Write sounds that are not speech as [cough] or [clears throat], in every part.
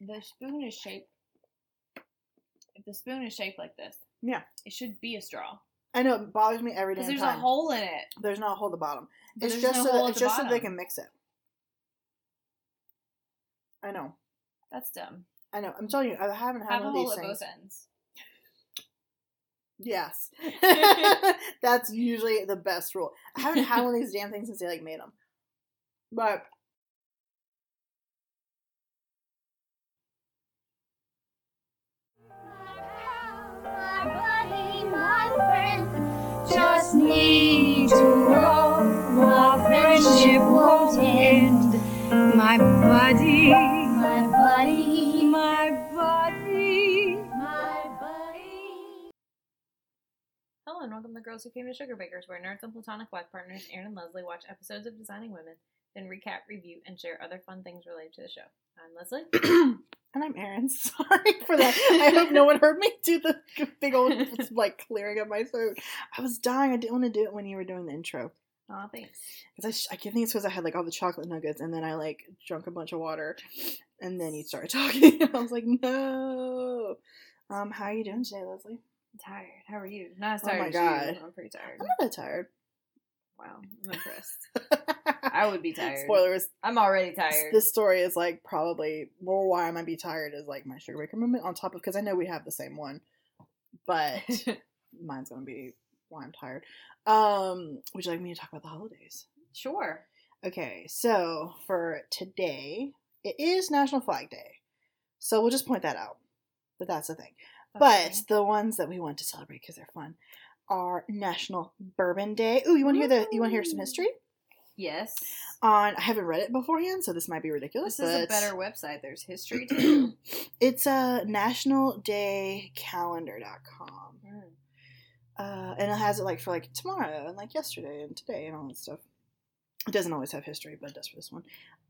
the spoon is shaped. If the spoon is shaped like this, Yeah. it should be a straw I know it bothers me every day. because there's time. a hole in it. There's not a hole at the bottom. It's there's just no so hole that, at it's just so they can mix it. I know. That's dumb. I know. I'm telling you, I haven't had Have a one of hole these at things. both ends. [laughs] Yes. [laughs] That's usually the best rule. I haven't had one of these damn things since they like made them. But just need to know our friendship won't end. My buddy, my buddy, my buddy, my buddy. Hello and welcome to Girls Who Came to Sugar Bakers, where nerds and platonic life partners Erin and Leslie watch episodes of Designing Women, then recap, review, and share other fun things related to the show. I'm Leslie. [clears throat] and I'm Erin. [laughs] Sorry for that. I hope no one heard me do the big old [laughs] like clearing of my throat. I was dying. I didn't want to do it when you were doing the intro. Oh, thanks. Because I, I think it's because I had like all the chocolate nuggets and then I like drunk a bunch of water and then you started [laughs] talking. I was like, no. Um, how are you doing today, Leslie? I'm tired. How are you? Not as Oh my tired as God. you. I'm pretty tired. I'm not that tired. Wow, I'm impressed. [laughs] I would be tired. Spoilers. I'm already tired. This story is like probably more why I might be tired is like my sugar baker moment on top of because I know we have the same one, but [laughs] mine's gonna be why I'm tired. Um, would you like me to talk about the holidays? sure. Okay, so for today, it is National Flag Day, so we'll just point that out. But that's the thing. But the ones that we want to celebrate because they're fun are National Bourbon Day. Ooh, you want to hear the? You want to hear some history? yes, On I haven't read it beforehand, so this might be ridiculous. this is a better website. There's history [clears throat] too. it's uh, nationaldaycalendar.com. Mm. Uh, and it has it like for like tomorrow and like yesterday and today and all that stuff. It doesn't always have history, but it does for this one.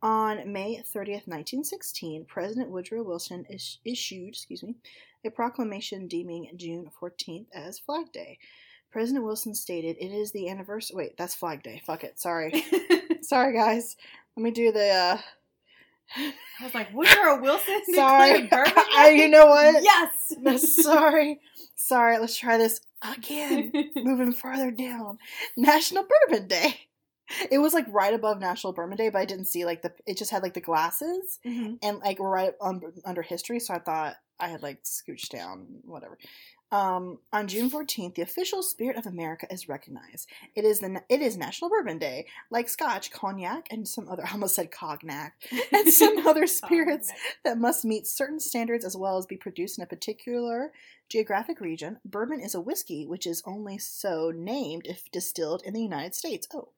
On May 30th, 1916, President Woodrow Wilson is- issued, excuse me, a proclamation deeming June 14th as Flag Day. President Wilson stated, "It is the anniversary." Wait, that's Flag Day. Fuck it. Sorry, [laughs] sorry guys. Let me do the. uh I was like, Woodrow Wilson [laughs] Sorry, I, you know what? [laughs] Yes. No, sorry, sorry. Let's try this again. Moving farther down, National Bourbon Day. It was like right above National Bourbon Day, but I didn't see like the. It just had like the glasses Mhm. and like we're right on, under history, so I thought I had like scooched down, whatever. Um, on June fourteenth, the official spirit of America is recognized. It is the it is National Bourbon Day, like Scotch, cognac, and some other. [laughs] I almost said cognac and some [laughs] other spirits that must meet certain standards as well as be produced in a particular geographic region. Bourbon is a whiskey which is only so named if distilled in the United States. Oh,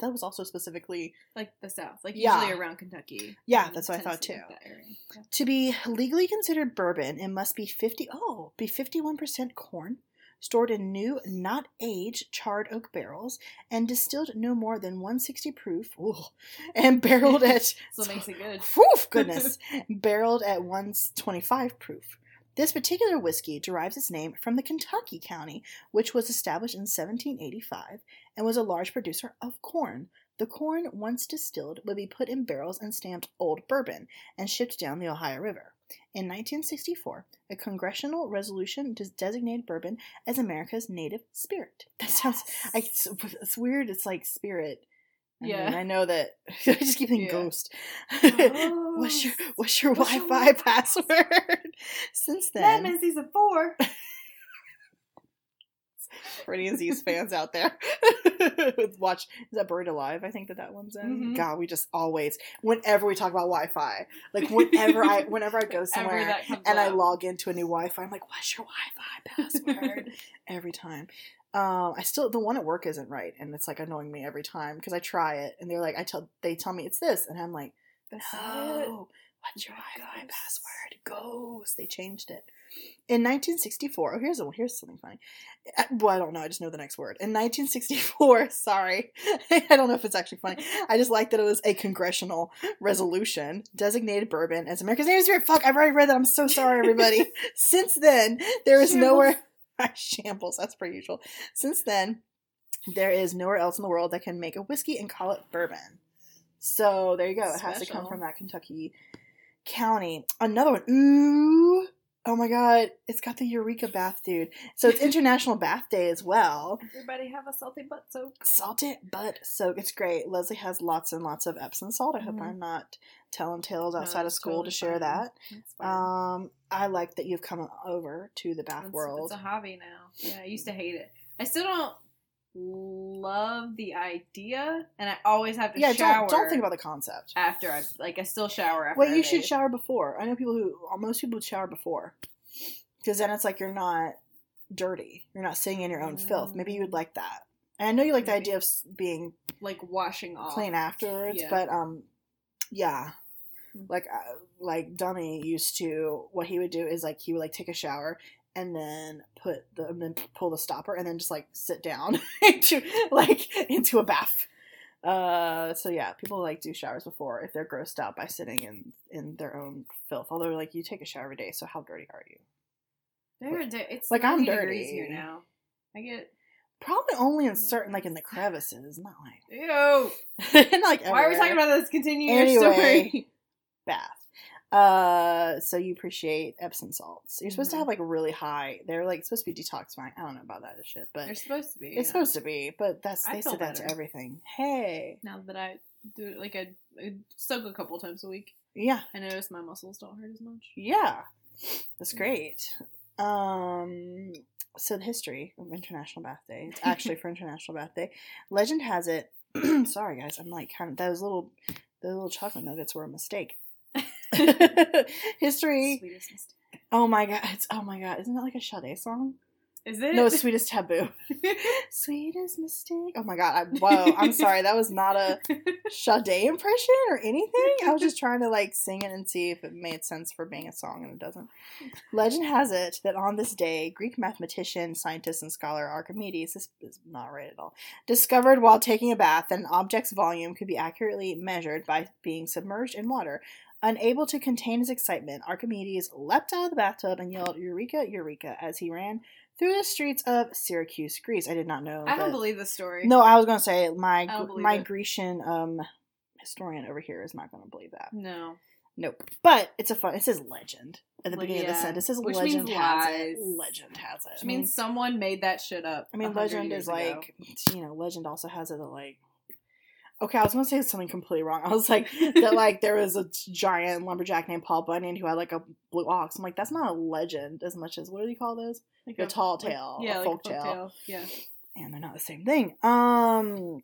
that was also specifically like the South, like Yeah. usually around Kentucky. Yeah, that's what I thought, too. Yeah. to be legally considered bourbon. It must be fifty. Oh, be fifty-one percent corn. Stored in new, not aged, charred oak barrels, and distilled no more than 160 proof, ooh, and barreled [laughs] at So makes it good. Whew, goodness. [laughs] Barreled at 125 proof. This particular whiskey derives its name from the Kentucky County, which was established in 1785 and was a large producer of corn. The corn, once distilled, would be put in barrels and stamped Old Bourbon and shipped down the Ohio River. In 1964, a congressional resolution designated bourbon as America's native spirit. That sounds, I, it's, it's weird. It's like spirit. I mean, Yeah. I know that. [laughs] I just keep thinking Yeah. ghost. [laughs] what's your What's your What's your Wi-Fi Wi-Fi password? [laughs] Since then, Batman season four. for any these fans out there, watch is that Buried Alive? I think that that one's in. Mhm. God, we just always, whenever we talk about Wi-Fi, like whenever I, whenever I go somewhere that and I log into a new Wi-Fi, I'm like, what's your Wi-Fi password? every time. Um, I still the one at work isn't right, and it's like annoying me every time because I try it and they're like, I tell they tell me it's this, and I'm like, no, what's your Wi-Fi password? Ghost. They changed it in 1964. Oh, here's a here's something funny. Uh, Well, I don't know. I just know the next word. In 1964, [laughs] sorry, [laughs] I don't know if it's actually funny. I just like that it was a congressional resolution designated bourbon as America's name is spirit. Fuck, I've already read that. I'm so sorry, everybody. [laughs] Since then, there is nowhere. [laughs] Shambles. That's per usual. Since then, there is nowhere else in the world that can make a whiskey and call it bourbon. So there you go. It has to come from that Kentucky County. Another one. Ooh. Oh my god. It's got the Eureka bath, dude. So it's [laughs] International Bath Day as well. Everybody have a salty butt soak. Salted butt soak. It's great. Leslie has lots and lots of Epsom salt. I hope Mhm. I'm not telling tales outside of school totally to share fine. that. Um, I like that you've come over to the bath It's- world. It's a hobby now. Yeah, I used to hate it. I still don't love the idea, and I always have to yeah, shower. don't don't think about the concept. after I like. I still shower after. I you should bathe. shower before. I know people who most people would shower before, because then it's like you're not dirty. You're not sitting in your own filth. Maybe you would Mm. like that. And I know you like the idea of being like washing off. clean afterwards, Yeah. but um, yeah, Mm. Like uh, like Dummy used to. What he would do is like he would like take a shower and then put the and then pull the stopper and then just like sit down [laughs] into like into a bath. Uh, so yeah, people like do showers before if they're grossed out by sitting in in their own filth. Although like you take a shower every day, so how dirty are you? Da- it's Like, I'm dirty. here now. I get Probably only in certain like in the crevices, not like ew. [laughs] not like Why are we talking about this? Continue your Anyway. story. Bath. Uh, so you appreciate Epsom salts. You're supposed to Mhm. have like really high. They're like supposed to be detoxifying. I don't know about that shit, but They're supposed to be. it's yeah. supposed to be. But that's I they said that to everything. Hey, Now that I do it, like I, I soak a couple times a week, yeah, I notice my muscles don't hurt as much. yeah, that's great. Um, so the history of International Bath Day. It's actually for [laughs] International Bath Day. Legend has it. [clears throat] sorry guys, I'm like kind of those little those little chocolate nuggets were a mistake. [laughs] History. Sweetest mistake. Oh my god! It's oh my god! Isn't that like a Sade song? Is it? No, [laughs] sweetest taboo. [laughs] Sweetest mistake. Oh my god! I, whoa! I'm sorry. That was not a Sade impression or anything. I was just trying to like sing it and see if it made sense for being a song, and it doesn't. Legend has it that on this day, Greek mathematician, scientist, and scholar Archimedes, this is not right at all, discovered while taking a bath that an object's volume could be accurately measured by being submerged in water. Unable to contain his excitement, Archimedes leapt out of the bathtub and yelled "Eureka, Eureka!" as he ran through the streets of Syracuse, Greece. I did not know. I don't believe this story. No, I was gonna say my I my it. Grecian um historian over here is not gonna believe that. No. Nope. But it's a fun. It says legend at the beginning of the yeah. sentence. It says Which legend has lies. it. Legend has it. Which means someone made that shit up. I mean, legend is ago. like you know, legend also has it that like. Okay, I was gonna say something completely wrong. I was like that like there was a giant lumberjack named Paul Bunyan who had like a blue ox. I'm like, that's not a legend as much as what do you call those? like a tall like- tale, yeah, a like folk tale. folktale. Yeah. And they're not the same thing. Um,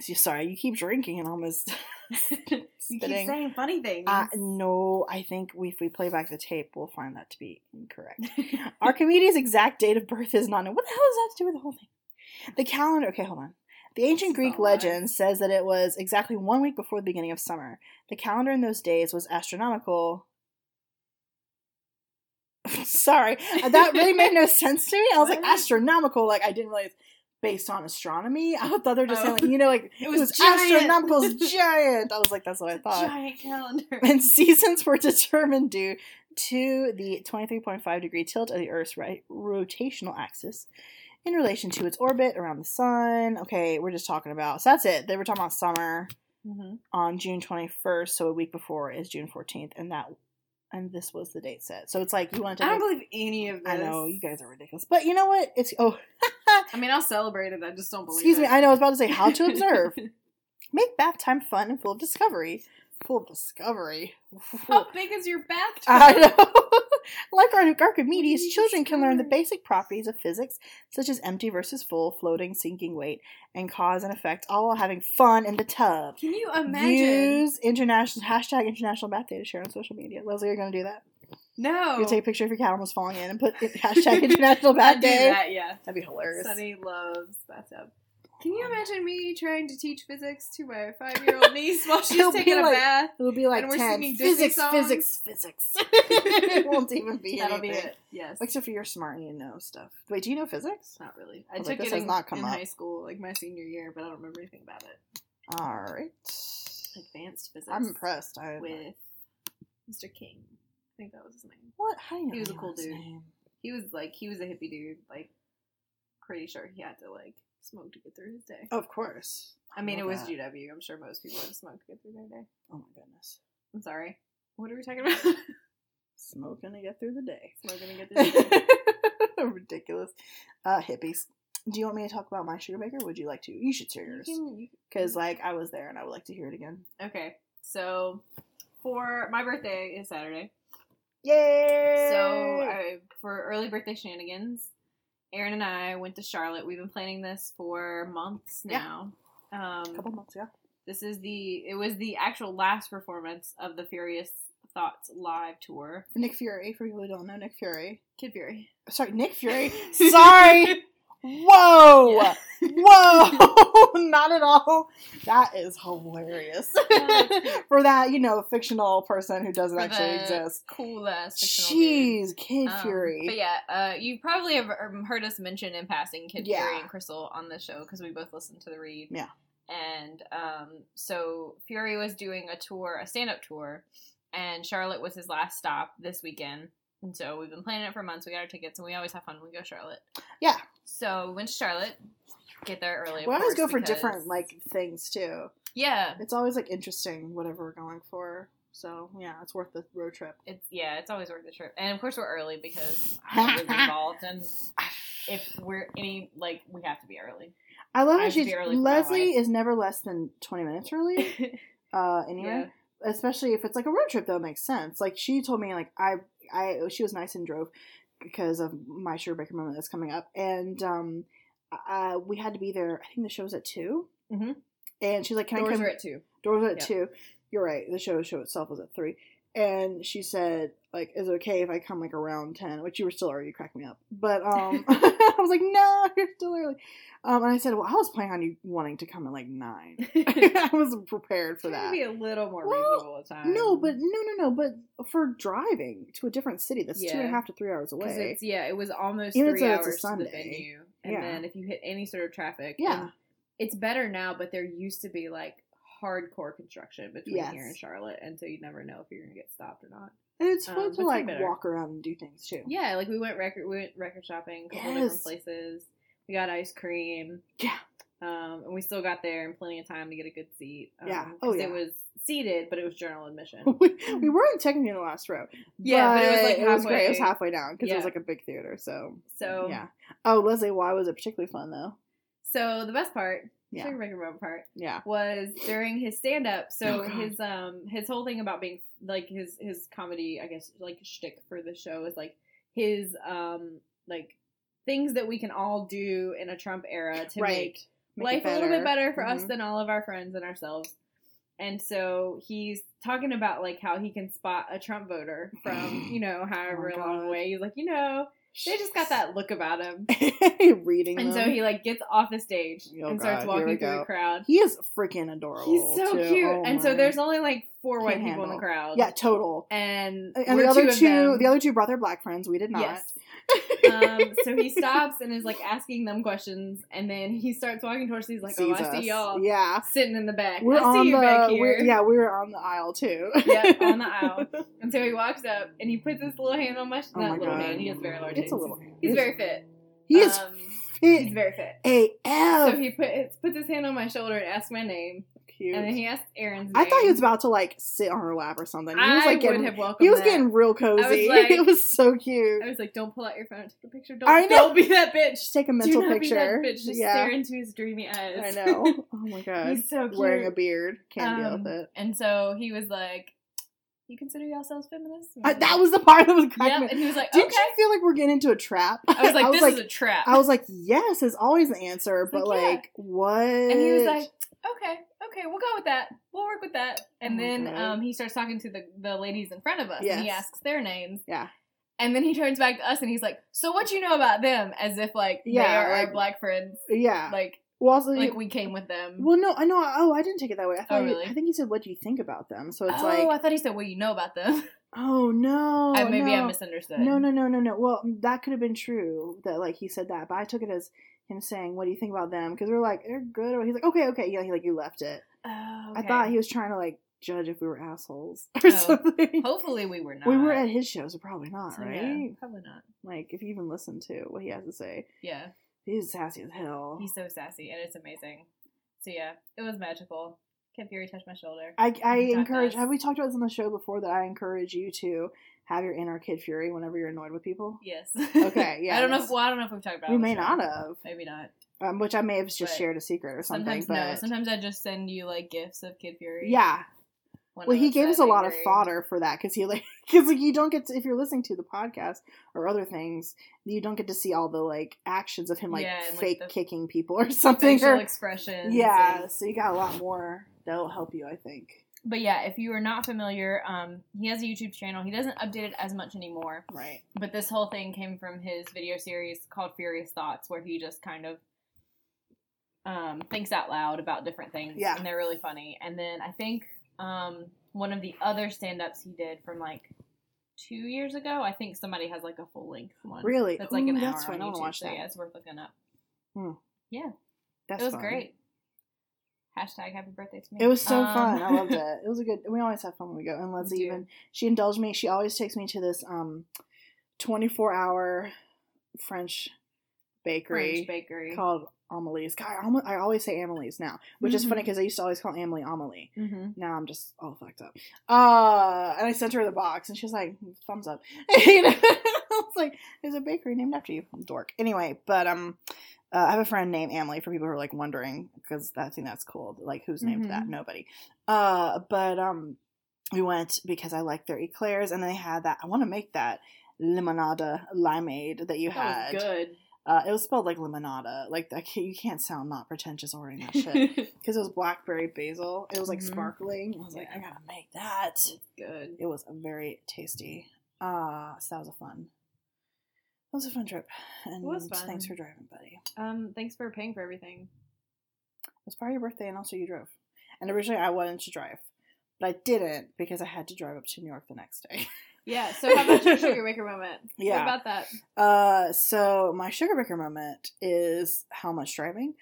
so sorry, you keep drinking and almost [laughs] [laughs] you keep saying funny things. Uh, no, I think we, if we play back the tape, we'll find that to be incorrect. [laughs] Archimedes' exact date of birth is not known. What the hell does that have to do with the whole thing? The calendar. Okay, hold on. The ancient Greek legend says that it was exactly one week before the beginning of summer. The calendar in those days was astronomical. [laughs] Sorry, uh, that really made no [laughs] sense to me. I was like astronomical, like I didn't realize based on astronomy. [laughs] I thought they were just saying, Oh. like, you know, like It it was was, giant. astronomical, giant. I was like, that's what I thought Giant calendar. and seasons were determined due to the 23.5 degree tilt of the Earth's right rotational axis in relation to its orbit around the sun. Okay, we're just talking about. So that's it. They were talking about summer hmm on June 21st, so a week before is June 14th, and that and this was the date set. So it's like you want to. I don't believe any of this. I know you guys are ridiculous, but you know what? It's oh, [laughs] I mean, I'll celebrate it. I just don't believe. excuse me. I know I was about to say how to observe. [laughs] Make bath time fun and full of discovery. Full discovery. [laughs] How big is your bathtub? I know. [laughs] like Ar- Archimedes, children can learn the basic properties of physics, such as empty versus full, floating, sinking weight, and cause and effect, all while having fun in the tub. Can you imagine? Use international hashtag International Bath Day to share on social media. Leslie, you're gonna do that. no. You take a picture of your cat almost falling in and put hashtag [laughs] International Bath Day. that, yeah. That'd be hilarious. Sunny loves bathtub. Can you imagine me trying to teach physics to my five-year-old [laughs] niece while she's taking a bath? It'll be like And we're ten singing Disney physics, songs? physics, physics. [laughs] it won't even be That'll be it. Yes. Except for you're smart and you know stuff. Wait, do you know physics? Not really. I was took like, this it has in, not come in up. high school, like my senior year, but I don't remember anything about it. All right. Advanced physics. I'm impressed. I With Mr. King. I think that was his name. what? He was a cool dude. name? He was like he was a hippie dude. Like pretty sure he had to like smoke to get through his day. Of course. I mean, it was that. GW. I'm sure most people to smoke to get through their day. Oh my goodness. I'm sorry. What are we talking about? [laughs] Smoking to get through the day. Smoking to get this. [laughs] Ridiculous. Uh, hippies. Do you want me to talk about my sugar baker? Would you like to? You should share yours. Because, like, I was there and I would like to hear it again. Okay, so for my birthday is Saturday. Yay! So I, for early birthday shenanigans, Erin and I went to Charlotte. We've been planning this for months now. Yeah. now. a Um, couple months ago. this is the it was the actual last performance of the Furious Thoughts live tour. Nick Fury, for people who don't know Nick Fury. Kid Fury. Sorry, Nick Fury. [laughs] Sorry! Whoa! Yeah. Whoa! [laughs] Not at all. That is hilarious. [laughs] For that, you know, fictional person who doesn't For actually exist. Cool ass dude. Jeez, Kid Um, Fury. But yeah, uh, you probably have um, heard us mention in passing Kid Fury and Crystal on the show because we both listened to the read. Yeah. And um, so Fury was doing a tour, a stand up tour, and Charlotte was his last stop this weekend. And so we've been planning it for months. We got our tickets, and we always have fun when we go Charlotte. Yeah. So we went to Charlotte, get there early. we always go for because- different like things too. Yeah, It's always like interesting whatever we're going for. So yeah, it's worth the road trip. it's yeah, it's always worth the trip. And of course we're early because I was [laughs] involved, and [sighs] if we're any like we have to be early. I love how she's be early for my Leslie is never less than twenty minutes early. [laughs] Uh, anyway, especially if it's like a road trip, that makes sense. Like she told me, like I, I, she was nice and drove because of my sugar baker moment that's coming up, and um, uh, we had to be there. I think the show was at 2 Mhm. and she's like, "Can I come?" Doors come?" are at two. Doors were at Yeah. two. You're right. The show show itself was at three. And she said, like, is it okay if I come like around ten? Which you were still early, you cracked me up. But [laughs] um [laughs] I was like, no, you're still early. Um and I said, Well, I was planning on you wanting to come at like nine. [laughs] I was prepared for that. be a little more Well, reasonable at times. No, but no, no, no. But for driving to a different city that's two and a Yeah. half to three hours away. yeah, it was almost Even three a hours to the venue, and Yeah. then if you hit any sort of traffic, Yeah. it's better now. But there used to be like hardcore construction between here and Charlotte, and so you never know if you're gonna get stopped or not. And it's um, fun but to like walk around and do things too. Yeah, like we went record we went record shopping, a couple Yes. different places. We got ice cream. Yeah. Um, and we still got there in plenty of time to get a good seat. Um, Yeah. 'cause Oh, yeah. It was seated, but it was general admission. [laughs] we, we weren't technically in the last row. Yeah, but it was, like, it was great. It was halfway- halfway down because it was like a big theater. So So yeah. Oh, Leslie, why was it particularly fun though? So the best part, Yeah. sugar baker moment part, Yeah. was during his stand up. So Oh, his um his whole thing about being like his his comedy, I guess like shtick for the show is like his um like things that we can all do in a Trump era to make Make life a little bit better for us Mhm. than all of our friends and ourselves. And so he's talking about like how he can spot a Trump voter from, [gasps] you know, however Oh my long God. way. He's like, you know, they just got that look about him. [laughs] reading. And so he like gets off the stage Oh, and starts God, we walking through go. the crowd. he is freaking adorable. He's so too. cute. Oh, and so there's only like four white people in the crowd. yeah, total. And, And the other two, two, the other two brought their black friends. We did not. Yes. [laughs] um, so he stops and is like asking them questions, and then he starts walking towards. He's like, "Oh, I see us. y'all Yeah, sitting in the back. we're I on see you the. back we're- here." yeah, we were on the aisle too. Yep, on the [laughs] aisle. And so he walks up and he puts his little hand on my, Oh not my little God. hand. He has very large It's hands. a little. hand. He's It's- very fit. He is Um, fit. He's very fit. AF. So he put puts his hand on my shoulder and asks my name, cute. and then he asked Erin's. I thought he was about to like sit on her lap or something. He was I like would getting, have welcomed. he was that. getting real cozy. [laughs] like- it was so cute. I was like, "Don't pull out your phone, take a picture. Don't, I [laughs] know. don't be that bitch. Just take a mental picture. Be that bitch. Just yeah, stare into his dreamy eyes. I know. [laughs] Oh my god, He's so cute. wearing a beard can't deal Um, with it. And so he was like, "You consider yourselves feminists?" I I, that was the part that was cracking Yep. And he was like, Did "Okay." you feel like we're getting into a trap? I was like, I was "This like, is a trap." I was like, yes, is always the answer, but like, yeah. like, what? and he was like, "Okay, okay, we'll go with that. We'll work with that." And Oh then um, he starts talking to the the ladies in front of us, and he asks their names. Yeah. And then he turns back to us, and he's like, "So what you know about them?" As if like they Yeah, are our like- black friends, yeah. like well, also, like we came with them. well, no, I know. Oh, I didn't take it that way. I thought. Oh, really? I think he said, "What do you think about them?" So it's oh, like, I thought he said, "What you know about them." [laughs] oh no, I, maybe I misunderstood. No, no, no, no, no. Well, that could have been true that like he said that, but I took it as him saying, "What do you think about them?" Because we're like, they're good. Or he's like, okay, okay, yeah. He like you left it. Oh, I thought he was trying to like judge if we were assholes [laughs] or Oh. something. Hopefully, we were not. We were at his show, so probably not, So, right? yeah, probably not. Like if you even listen to what he has to say, Yeah, he's sassy as hell. he's so sassy, and it's amazing. So yeah, it was magical. Kid Fury touched my shoulder. I, I encourage. Have we talked about this on the show before? That I encourage you to have your inner Kid Fury whenever you're annoyed with people. Yes. Okay, yeah, [laughs] I don't know. If, well, I don't know if we've talked about. it we may not have, Maybe not. um, which I may have just But shared a secret or something. Sometimes but no. Sometimes I just send you like gifts of Kid Fury. yeah, well, he gave us a lot of fodder for that because he like [laughs] because like you don't get to, if you're listening to the podcast or other things, you don't get to see all the like actions of him like Yeah, and, like, fake the kicking people [laughs] or something. Facial or- expressions. yeah, and- so you got a lot more that'll help you, I think. But yeah, if you are not familiar, um, he has a YouTube channel. He doesn't update it as much anymore. Right. But this whole thing came from his video series called Furious Thoughts, where he just kind of um, thinks out loud about different things. Yeah. And they're really funny. And then I think um, one of the other stand ups he did from like two years ago, I think somebody has like a full length one. Really? That's like an Ooh, hour fun. on I wanna YouTube. watch so that. yeah, it's worth looking up. Hmm. Yeah. That's it was fun. great. Hashtag happy birthday to me. It was so Um, fun. I loved [laughs] it. It was a good. We always have fun when we go. And Leslie do. even she indulged me. She always takes me to this um, twenty four hour French bakery French bakery. called Amelie's. God, I, I always say Amelie's now, which is funny because I used to always call Amelie Amelie. mm-hmm. Now I'm just all fucked up. Uh, and I sent her the box, and she was like, "Thumbs up." [laughs] [laughs] I was like, "There's a bakery named after you, dork." Anyway, but um, uh, I have a friend named Amelie for people who are like wondering because I think that's cool. Like, who's named that? Mhm. Nobody. Uh, but um, we went because I like their eclairs, and they had that. I want to make that limonada limeade that you That had. was good. Uh, it was spelled like limonada. Like can't, you can't sound not pretentious ordering that shit [laughs] because it was blackberry basil. It was like Mhm. sparkling. I was like, I gotta make that. It's good. It was very tasty. Uh, so that was a fun. That was a fun trip. And was thanks for driving, buddy. Um, thanks for paying for everything. It was part of your birthday, and also you drove. And originally I wanted to drive, but I didn't because I had to drive up to New York the next day. Yeah. So how about your sugar baker moment? [laughs] Yeah. What about that? Uh, so my sugar breaker moment is how much driving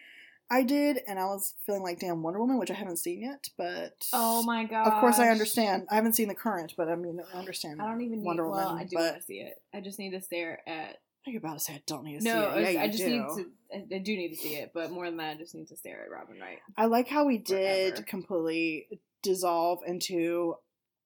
I did, and I was feeling like damn Wonder Woman, which I haven't seen yet, but Oh my god. Of course, I understand. I haven't seen the current, but I mean, I understand. I don't even need. Wonder well, Woman, I do but- want to see it. I just need to stare at. You're about to say I don't need to No, see it. I, Yeah, I just do. need to. I, I do need to see it, but more than that, I just need to stare at Robin Wright. I like how we did Forever. completely dissolve into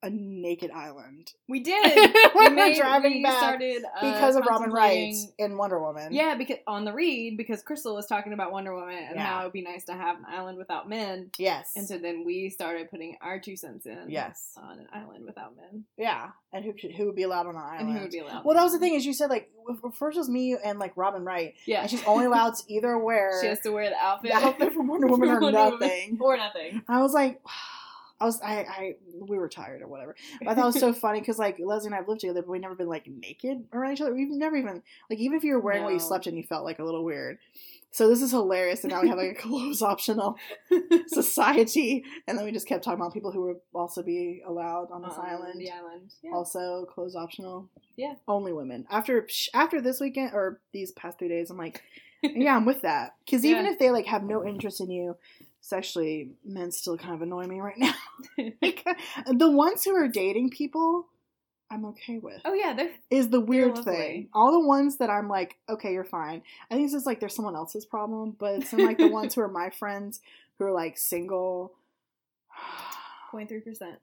a naked island We did. [laughs] when we we're made- driving we back started, uh, because of Robin Wright in Wonder Woman. Yeah, because on the read, because Crystal was talking about Wonder Woman and Yeah. how it would be nice to have an island without men, Yes. and so then we started putting our two cents in. Yes. On an island without men, yeah, and who who would be allowed on the island? and who would be allowed? Well, that was the thing is you said like first was me and like Robin Wright, Yeah, and she's only allowed to either [laughs] wear she has to wear the outfit, the outfit from Wonder [laughs] Woman or Wonder Woman. nothing. or nothing. I was like, [sighs] I was, I, I, we were tired or whatever. But I thought it was so [laughs] funny because like Leslie and I have lived together, but we've never been like naked around each other. We've never even like even if you were wearing what you slept in, you felt like a little weird. So this is hilarious, and now we have like a clothes [laughs] optional [laughs] society, and then we just kept talking about people who would also be allowed on this On island. the island. Yeah. Also, clothes optional. Yeah. only women. After after this weekend or these past three days, I'm like, yeah, I'm with that. Because even Yeah. if they like have no interest in you sexually, men still kind of annoy me right now. [laughs] like, the ones who are dating people, I'm okay with. oh yeah, they're Is the weird thing. All the ones that I'm like, okay, you're fine. I think it's just like there's someone else's problem, but it's in, like the ones who are my friends who are like single. [sighs] 0.3 percent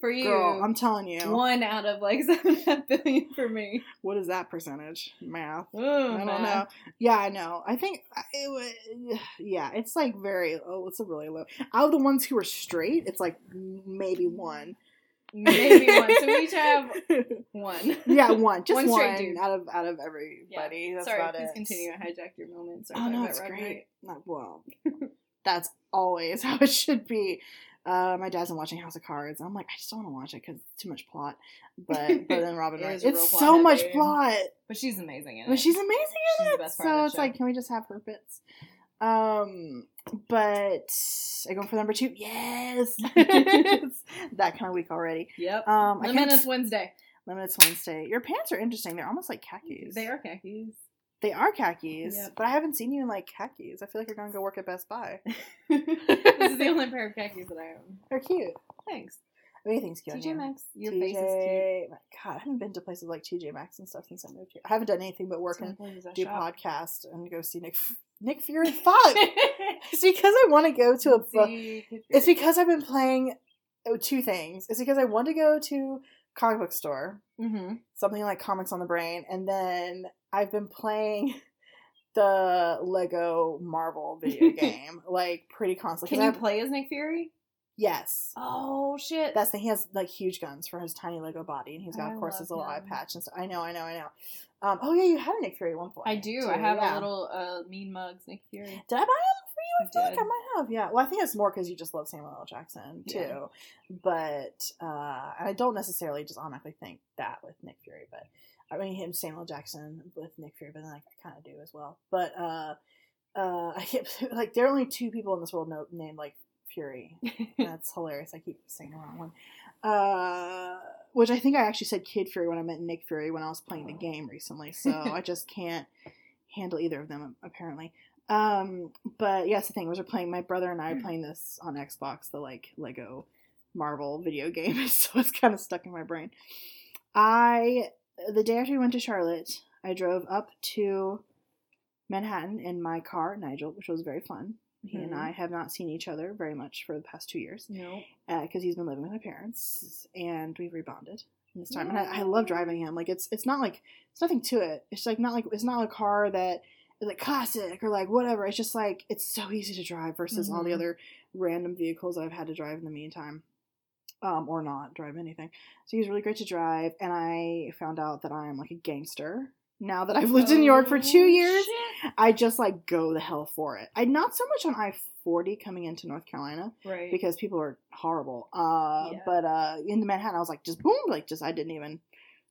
for you. Girl, I'm telling you. one out of like [laughs] seven and a half billion for me. What is that percentage? Math. Oh, I don't man. know. Yeah, I know. I think uh, it would. Yeah, it's like very. Oh, it's a really low. Out of the ones who are straight, it's like maybe one. Maybe one. So we each have [laughs] one. yeah, one. Just One one, out of out of everybody. That's Sorry, please it. continue. I hijacked your moment. Sorry Oh no, it's great. Wright. Not well. that's always [laughs] how it should be. Uh, my dad's been watching House of Cards. I'm like, I just don't want to watch it because it's too much plot. [laughs] But but then Robin It Wright, it's plot so much plot. But she's amazing in it. But she's amazing in She's it. so it's show. like, can we just have her bits? Um, but I going for number two. Yes, [laughs] that kind of week already. Yep. Um, I Limitless Wednesday. Limitless Wednesday. Your pants are interesting. They're almost like khakis. They are khakis. They are khakis. Yep. But I haven't seen you in like khakis. I feel like you're gonna go work at Best Buy. [laughs] this [laughs] is the only pair of khakis that I own. They're cute. Thanks. Everything's cute. TJ. Maxx. Your TJ, face is cute. my God, I haven't been to places like TJ Maxx and stuff since I moved here. I haven't done anything but work and do shop. podcast and go see Nick Nick [laughs] Fury. Fuck. it's because I want to go to a book. It's because I've been playing oh, two things. It's because I want to go to comic book store, Mhm. something like Comics on the Brain, and then I've been playing [laughs] the Lego Marvel video [laughs] game like pretty constantly. Can you I- play as Nick Fury? Yes. Oh shit! That's the he has like huge guns for his tiny Lego body, and he's got I of course his little eye patch and stuff. I know, I know, I know. Um, oh yeah, you had a Nick Fury one point. I do. too, I have yeah. a little uh, mean mugs Nick Fury. Did I buy him for you? I feel like. I might have. Yeah. Well, I think it's more because you just love Samuel L. Jackson too. Yeah. But uh, I don't necessarily just automatically think that with Nick Fury, but I mean him Samuel Jackson with Nick Fury, but then like, I kind of do as well. But uh, uh, [laughs] I keep like there are only two people in this world no, named like Fury. [laughs] That's hilarious. I keep saying the wrong one. Uh, which I think I actually said Kid Fury when I meant Nick Fury when I was playing the game recently. So [laughs] I just can't handle either of them apparently. Um, but yeah, the thing. Was we're playing. My brother and I are playing this on Xbox, the like Lego Marvel video game. so it's kind of stuck in my brain. I the day after we went to Charlotte, I drove up to Manhattan in my car, Nigel, which was very fun. He and Mhm. I have not seen each other very much for the past two years no. because he's been living with my parents, and we've rebonded this time. And I, I love driving him. Like it's it's not like it's nothing to it. It's like not like it's not a car that is like classic or like whatever. It's just like it's so easy to drive versus all the Mhm. other random vehicles I've had to drive in the meantime, um, or not drive anything. So he's really great to drive, and I found out that I'm like a gangster now that I've lived in New York for two years. shit. I just like go the hell for it. I not so much on I forty coming into North Carolina Right. because people are horrible. Uh, Yeah. but uh, in the Manhattan, I was like, just boom, like just I didn't even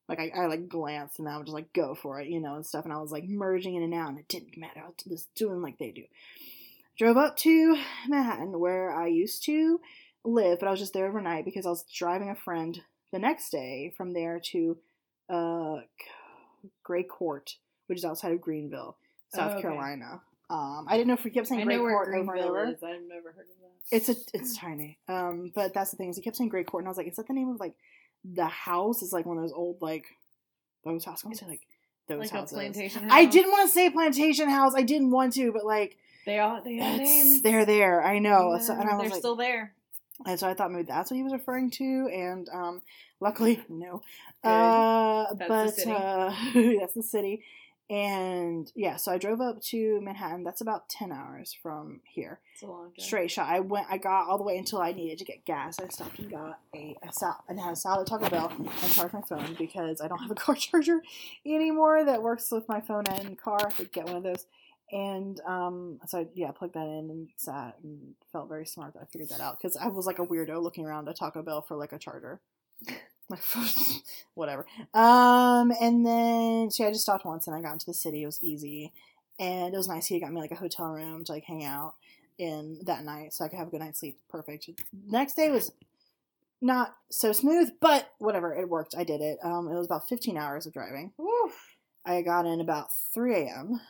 like I, I like glanced and I would just like go for it, you know, and stuff. And I was like merging in and out, and it didn't matter. I was just doing like they do. Drove up to Manhattan where I used to live, but I was just there overnight because I was driving a friend the next day from there to uh, Gray Court, which is outside of Greenville, South Oh, okay. Carolina. Um, I didn't know if we kept saying I Gray know where Court over and over. is. I've never heard of that. It's a it's tiny. Um, but that's the thing is he kept saying Gray Court, and I was like, is that the name of like the house? Is like one of those old like those houses. I say like those like houses. a plantation. I didn't want to say plantation house. I didn't want to, but like They all they have it's, names. they're there. I know. So, and I was they're like, still there. And so I thought maybe that's what he was referring to, and um, luckily [laughs] no. Uh, the but city. uh, [laughs] that's the city, and yeah. So I drove up to Manhattan. That's about ten hours from here It's a long drive. straight shot. I went, I got all the way until I needed to get gas. I stopped and got a, a sal- and had a salad at Taco Bell and charged my phone because I don't have a car [laughs] charger anymore that works with my phone and car. I could get one of those. And um, so I, yeah, plugged that in and sat and felt very smart that I figured that out because I was like a weirdo looking around a Taco Bell for like a charger. [laughs] [laughs] Whatever. Um, and then so yeah, I just stopped once and I got into the city. It was easy, and it was nice. He got me like a hotel room to like hang out in that night so I could have a good night's sleep. Perfect. Next day was not so smooth, but whatever, it worked. I did it. Um, it was about 15 hours of driving. Woof. I got in about 3 a.m.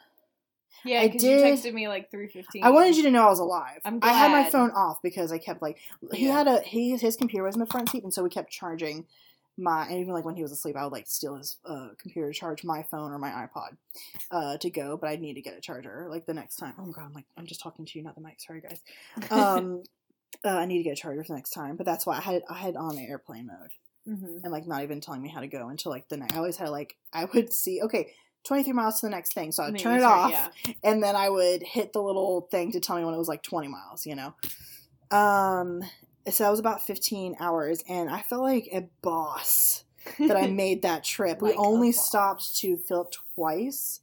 Yeah, I because you did- texted me like three fifteen. I wanted you to know I was alive. I'm glad. I had my phone off because I kept like he Yeah. had a he his computer was in the front seat, and so we kept charging my and even like when he was asleep, I would like steal his uh, computer to charge my phone or my iPod uh, to go, but I'd need to get a charger like the next time. Oh my god, I'm like I'm just talking to you, not the mic. Sorry guys. [laughs] Um, uh, I need to get a charger for the next time, but that's why I had I had on airplane mode hmm and like not even telling me how to go until like the night. I always had like I would see okay. 23 miles to the next thing, so I'd turn it off, Yeah. and then I would hit the little thing to tell me when it was like 20 miles, you know. Um, so that was about 15 hours, and I felt like a boss that I [laughs] made that trip. we Like a only stopped to fill twice,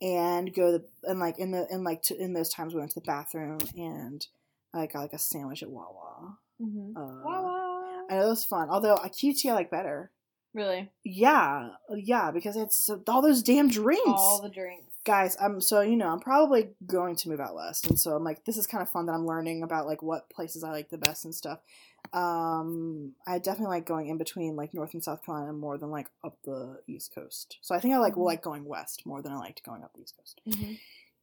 and go the and like in the in like to, in those times we went to the bathroom and I got like a sandwich at Wawa. hmm Uh, Wawa. I know it was fun. Although a QT I like better. Really? Yeah, yeah, because it's all those damn drinks. All the drinks. guys i'm so you know i'm probably going to move out west and so i'm like this is kind of fun that i'm learning about like what places i like the best and stuff. Um i definitely like going in between like north and south carolina more than like up the east coast. So i think i like Mhm. like going west more than i liked going up the east coast. Hmm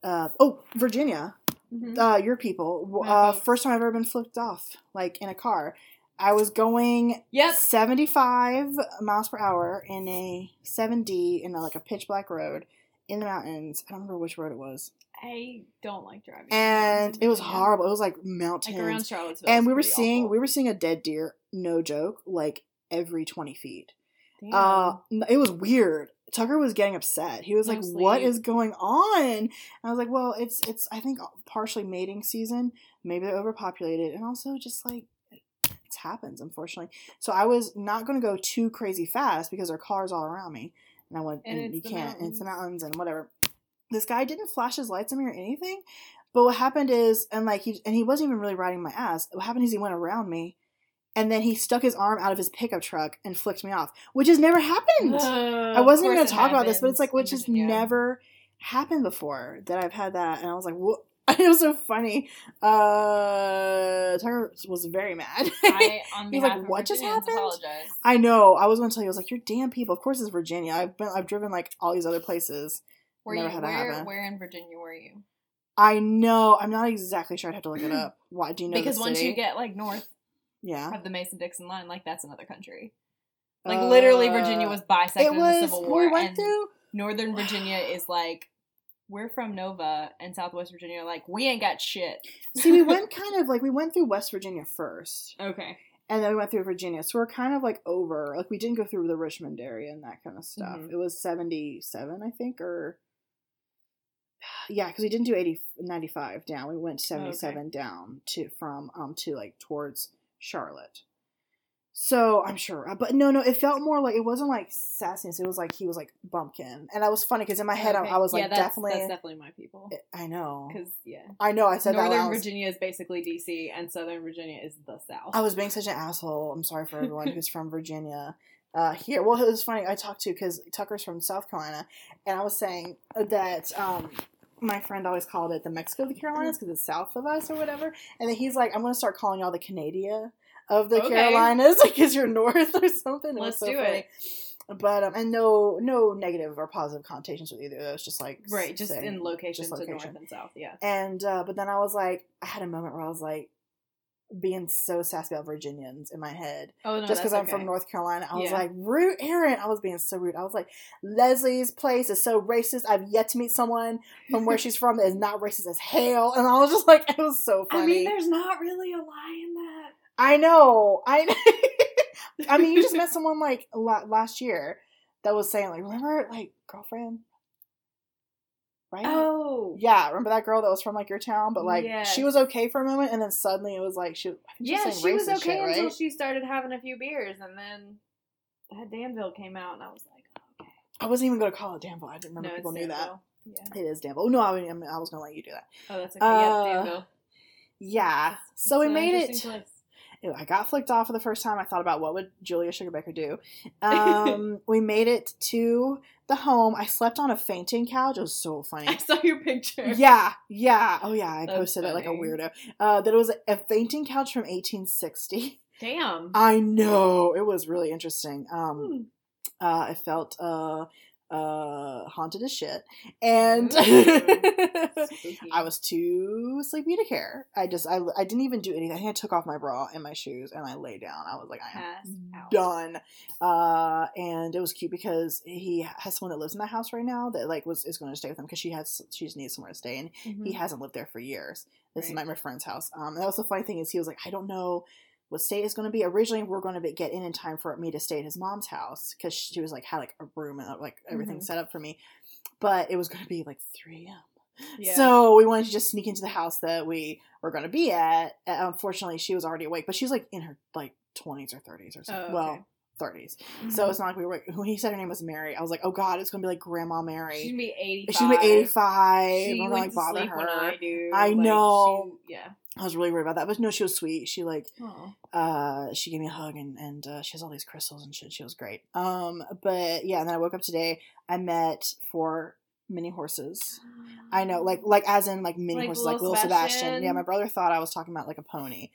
uh oh virginia. Hmm uh your people. Uh first time i've ever been flipped off like in a car i was going Yep. 75 miles per hour in a 7D in a, like a pitch black road in the mountains. I don't remember which road it was, I don't like driving. and it was Yeah. horrible. It was like Like mountains, around Charlottesville. and we were seeing awful. we were seeing a dead deer. No joke, like every twenty feet. Damn. Uh, it was weird. Tucker was getting upset. He was No like, "What sleep. is going on?" And I was like, "Well, it's it's I think partially mating season. Maybe they're overpopulated, and also just like happens, unfortunately." So I was not going to go too crazy fast because there are cars all around me, and I went, And and, you can't. And it's the mountains. mountains and whatever. This guy didn't flash his lights at me or anything, but what happened is, and like he and he wasn't even really riding my ass. What happened is he went around me. And then he stuck his arm out of his pickup truck and flicked me off, which has never happened. [sighs] I wasn't even gonna talk about this, but it's like which has never happened before that I've had that, and I was like, "What?" [laughs] It was so funny. Uh, Tucker was very mad. I, on [laughs] He's like, "What just happened?" Apologize. I know. I was gonna tell you. I was like, "You're damn people." Of course, it's Virginia. I've been. I've driven like all these other places. Were Never you where? Where in Virginia were you? I know. I'm not exactly sure. I'd have to look it up. [clears throat] Why do you know? because once you get like north yeah, of the Mason Dixon line, like that's another country. Like literally, Virginia Uh, was bisected was. in the Civil War, we went and through. Northern Virginia is like we're from Nova, and Southwest Virginia like we ain't got shit. See, we went [laughs] kind of like we went through West Virginia first. okay. and then we went through Virginia. So we're kind of like over. Like we didn't go through the Richmond area and that kind of stuff. Mhm. It was 77, I think, or yeah, because we didn't do 80, 95 down. We went 77 down to from um to like towards Charlotte. So I'm sure, but no, no, it felt more like it wasn't like sassiness. It was like he was like bumpkin, and that was funny because in my head I, Okay. I was like that's, definitely. that's definitely my people. I know. Because yeah, I know. I said that. Northern was- Virginia is basically DC, and Southern Virginia is the South. I was being such an asshole. I'm sorry for everyone [laughs] who's from Virginia. Uh, here, well, it was funny. I talked to because Tucker's from South Carolina, and I was saying that um, my friend always called it the Mexico of the Carolinas because it's south of us or whatever. And then he's like, "I'm going to start calling y'all the Canada of the Okay. Carolinas [laughs] because you're north or something." Let's so do funny. it. But um, and no, no negative or positive connotations with either of those. Just like Right, just saying- in location just to location. north and south. Yeah. And uh, but then I was like, I had a moment where I was like, being so sassy about Virginians in my head Oh no, just because I'm from. North Carolina. I was like, rude, Erin. I was being so rude. I was like, Leslie's place is so racist. I've yet to meet someone from where [laughs] she's from that is not racist as hell. And I was just like, [laughs] it was so funny. I mean, there's not really a lie in. I know. I. [laughs] I mean, you just met someone like last year that was saying like, remember like girlfriend, right? Oh, Yeah, remember that girl that was from like your town, but like Yes. she was okay for a moment, and then suddenly it was like she. Yeah, saying she was okay shit, until right? she started having a few beers, and then that Danville came out, and I was like, oh, okay. I wasn't even going to call it Danville. I didn't remember no, people knew that. Yeah. It is Danville. No, I, mean, I was going to let you do that. Oh, that's okay. Uh, yeah, Danville. Yeah. So we It's an made it. place. I got flicked off for the first time. I thought about what would Julia Sugarbaker do. [laughs] Um, we made it to the home. I slept on a fainting couch. It was so funny. [laughs] I saw your picture. Yeah, yeah. Oh, yeah. I That's posted it like a weirdo. Uh, that it was a fainting couch from 1860. Damn. I know. It was really interesting. Um, Hmm. uh, I felt uh, uh, haunted as shit. And [laughs] I was too sleepy to care. I just, I, I didn't even do anything. I think I took off my bra and my shoes and I lay down. I was like, I am Pass done. Uh, and it was cute because he has someone that lives in that house right now that like was is going to stay with him because she has she just needs somewhere to stay and Mhm. he hasn't lived there for years. This is Right. my, my friend's house. Um, and that was the funny thing is he was like, I don't know what state is going to be. Originally, we are going to be, get in in time for me to stay at his mom's house because she was like had like a room and like everything Mhm. set up for me, but it was going to be like three a.m. Yeah. So we wanted to just sneak into the house that we were going to be at. Unfortunately, she was already awake, but she was like in her like twenties or thirties or Oh, something. okay. Well, 30s. Mhm. So it's not like we were. When he said her name was Mary, I was like, oh god, it's gonna be like Grandma Mary. she's Mary. gonna be eighty. She's gonna be 85. She I'm gonna like to bother her. I do. I Like, know. she- yeah. I was really worried about that, but no, she was sweet. She like, Oh. uh, she gave me a hug and and uh, she has all these crystals and shit. She was great. Um, but yeah, and then I woke up today. I met four mini horses. I know, like [gasps] like as in like mini Like horses, like little Sebastian. Sebastian? Yeah, my brother thought I was talking about like a pony.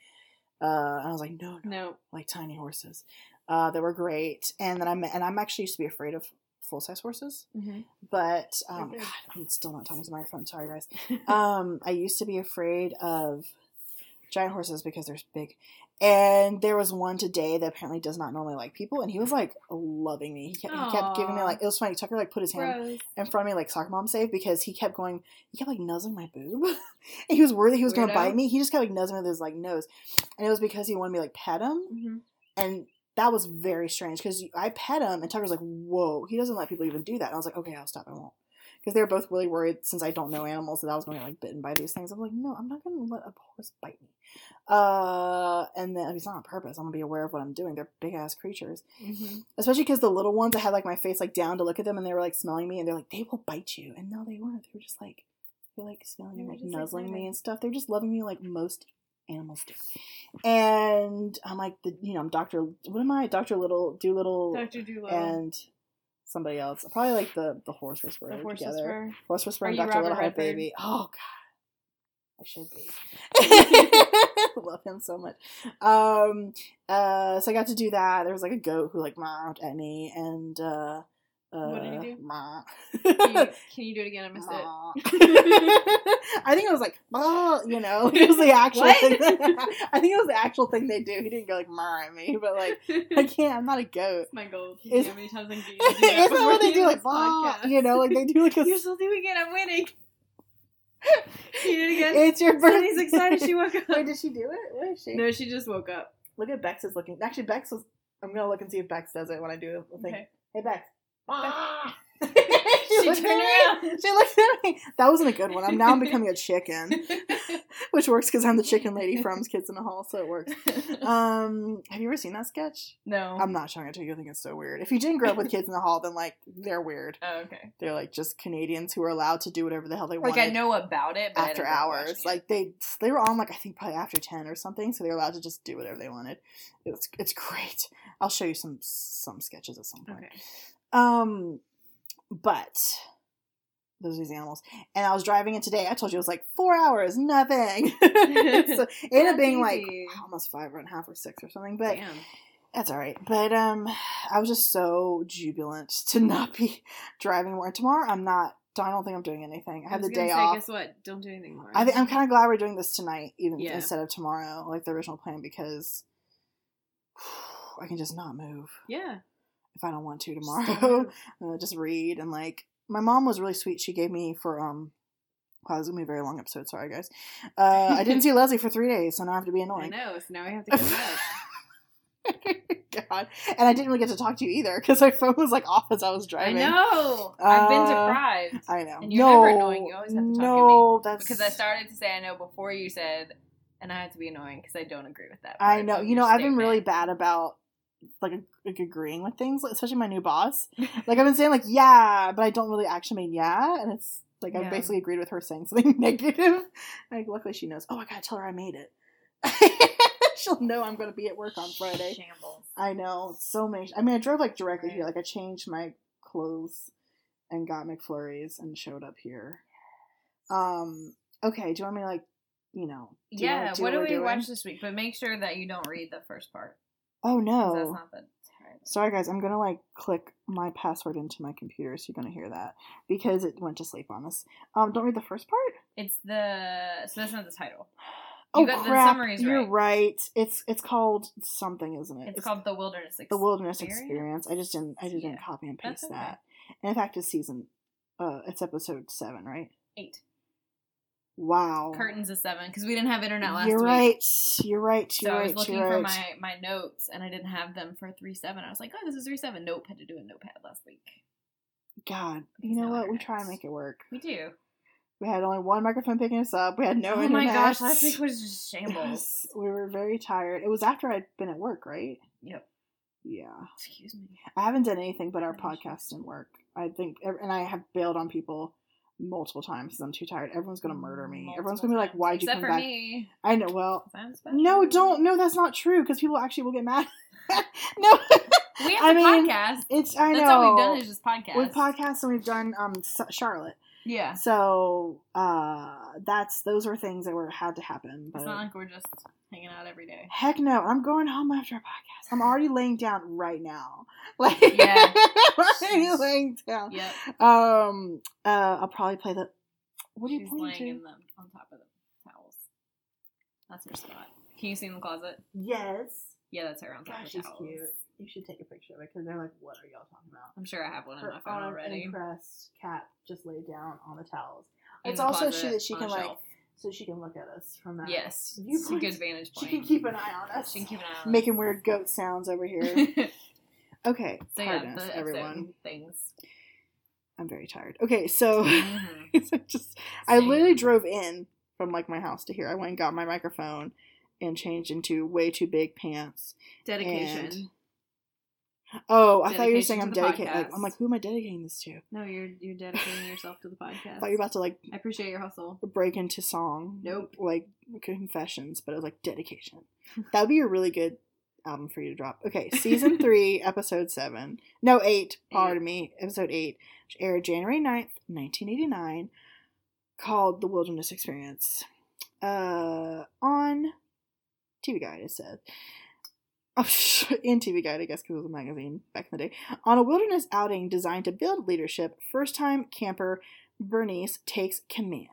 Uh, and I was like, no, no, No. like tiny horses. Uh, they were great, and then I met, and I'm actually used to be afraid of full size horses, Mm-hmm. but um, Okay. God, [sighs] I'm still not talking to the microphone. Sorry, guys. [laughs] Um, I used to be afraid of giant horses because they're big, And there was one today that apparently does not normally like people, and he was like loving me. He kept, he kept giving me like it was funny. Tucker like put his hand Gross. in front of me like soccer mom save because he kept going. He kept like nuzzling my boob, [laughs] and he was worried that he was going to bite me. He just kept like nuzzling with his like nose, and it was because he wanted me like pet him, Mhm. and that was very strange because I pet him, and Tucker's like, "Whoa, he doesn't let people even do that." And I was like, "Okay, I'll stop. I won't." Because they're both really worried since I don't know animals that I was going to like bitten by these things. I'm like, no, I'm not going to let a horse bite me. Uh, and then it's not on purpose. I'm gonna be aware of what I'm doing. They're big ass creatures, Mhm. especially because the little ones. I had like my face like down to look at them, and they were like smelling me, and they're like, they will bite you. And no, they weren't. They were just like, they're like smelling and like just, like, nuzzling me and stuff. They're just loving me like most animals do. And I'm like, the you know, I'm Doctor. What am I? Doctor Little, Doolittle, Dr. Doolittle. and somebody else. Probably like the the horse whisperer the horse together. whisperer. Horse Whisperer and Dr. Robert Little Heart Baby. Oh god. I should be. I [laughs] [laughs] love him so much. Um uh so I got to do that. There was like a goat who like meowed at me and uh uh, What did he do? meow. Can you, [laughs] can you do it again? I missed it. [laughs] [laughs] I think it was like, oh, you know, it was the actual thing. I think it was the actual thing they do. He didn't go like meow at me, but like I can't. I'm not a goat. It's my goal. Is- how many times I can get you Isn't do that that what they do? Like, of this "Bah," podcast. you know, like they do like a You're still doing it. I'm winning. Can you do it again? It's your birthday. Sunny's excited. She woke up. Wait, did she do it? Where is she? No, she just woke up. Look at Bex is looking. Actually, Bex was. I'm gonna look and see if Bex does it when I do the thing. Okay. Hey, Bex. Ah! She looked turned at me. around. She looked at me. That wasn't a good one. I'm now I'm becoming a chicken, [laughs] which works because I'm the chicken lady from Kids in the Hall, so it works. Um, have you ever seen that sketch? no. I'm not showing it to you. I think it's so weird. If you didn't grow up with Kids in the Hall, then like they're weird. oh, okay. They're like just Canadians who are allowed to do whatever the hell they want. Like I know about it, but after didn't grow up hours. Like they they were on like I think probably after ten or something, so they were allowed to just do whatever they wanted. It's it's great. I'll show you some some sketches at some point. okay. Um, but those are these animals. And I was driving it today. I told you it was like four hours, nothing. [laughs] so [laughs] it ended up being like almost five and a half or six or something. But Damn. that's all right. But um, I was just so jubilant to not be driving more. Tomorrow, I'm not. I don't think I'm doing anything. I have the day say, off. Guess what? Don't do anything more. I think I'm kind of glad we're doing this tonight, even Yeah. instead of tomorrow, like the original plan, because [sighs] I can just not move Yeah. If I don't want to tomorrow. [laughs] uh, just read and like my mom was really sweet. She gave me for um. Wow, this is gonna be a very long episode. Sorry, guys. Uh, I didn't [laughs] see Leslie for three days, so now I have to be annoying. I know. So now we have to [laughs] go back. God, and I didn't really get to talk to you either because my phone was like off as I was driving. I know. I've been Uh, deprived. I know. And you're no, never annoying. You always have to talk to no, that's because I started to say I know before you said, and I had to be annoying because I don't agree with that. I know. You know, I've been really bad about like, like agreeing with things, especially my new boss. [laughs] Like I've been saying like yeah, but I don't really actually mean yeah, and it's like I've basically agreed with her saying something [laughs] negative. Like luckily she knows. Oh, I gotta tell her I made it. [laughs] She'll know I'm gonna be at work on Friday. Shambles. I know so many. I mean, I drove like directly Right. here. Like I changed my clothes and got McFlurries and showed up here. Um. Okay. Do you want me to, like, you know? do you Yeah. do What do we're we doing? watch this week? But make sure that you don't read the first part. Oh no. That's not the title. Sorry, guys. I'm gonna like click my password into my computer, so you're gonna hear that because it went to sleep on us. Um, don't read the first part. It's the so that's not the title. You oh got the crap! you're right. right. It's it's called something, isn't it? It's, called the Wilderness Experience. the Wilderness Experience. I just didn't. I just didn't copy and paste okay. that. And in fact, it's season. Uh, it's episode seven, right? eight. Wow. Curtains is seven because we didn't have internet last week. You're week. right. You're right. You're I right. was looking for right. my, my notes and I didn't have them for three seven. I was like, oh, this is three seven. Nope, had to do a notepad last week. God, you know no what? We try and make it work. We do. We had only one microphone picking us up. We had no oh internet. my gosh, last week was just [laughs] shambles. we were very tired. It was after I'd been at work, right? Yep. Yeah. Excuse me. I haven't done anything but our podcast and work. I think, and I have bailed on people multiple times because I'm too tired. Everyone's gonna murder me. Everyone's gonna be like, "Why'd you Except come for back?" me. I know. Well, no, don't. No, that's not true because people actually will get mad. [laughs] no, We have I a mean, podcast. it's. I know. That's all we've done is just podcasts. with podcasts and we've done um Charlotte. Yeah. So uh that's those were things that were had to happen. But It's not like we're just hanging out every day. heck no, I'm going home after a podcast. I'm already laying down right now. [laughs] Like Yeah. [laughs] I'm already laying down. Yep. Um uh I'll probably play the what are you She's pointing laying to? in them on top of the towels. That's her spot. Can you see in the closet? Yes. Yeah, that's her on top Gosh, of she's towels. cute. You should take a picture of it because they're like, what are y'all talking about? I'm sure I have one in Her my phone already. unimpressed cat just laid down on the towels. In it's the also she that she can like, so she can look at us from that. Yes, it's a viewpoint. good vantage point. She can keep an eye on us. She can keep an eye on Making weird goat sounds over here. [laughs] Okay, so yeah, everyone. things. I'm very tired. Okay, so [laughs] Mhm. so just I literally drove in from like my house to here. I went and got my microphone and changed into way too big pants. Dedication. Oh, I thought you were saying I'm dedicating. Like. I'm like, who am I dedicating this to? No, you're you're dedicating yourself to the podcast. I thought you were about to like I appreciate your hustle. break into song. Nope. Like confessions, but it was like dedication. that would be a really good album for you to drop. Okay, season [laughs] three, episode seven. No, eight. Pardon me. Episode eight, which aired January 9th, 1989, called The Wilderness Experience. Uh, on TV Guide, it said. Oh, in TV Guide, I guess, because it was a magazine back in the day. On a wilderness outing designed to build leadership, first time camper Bernice takes command.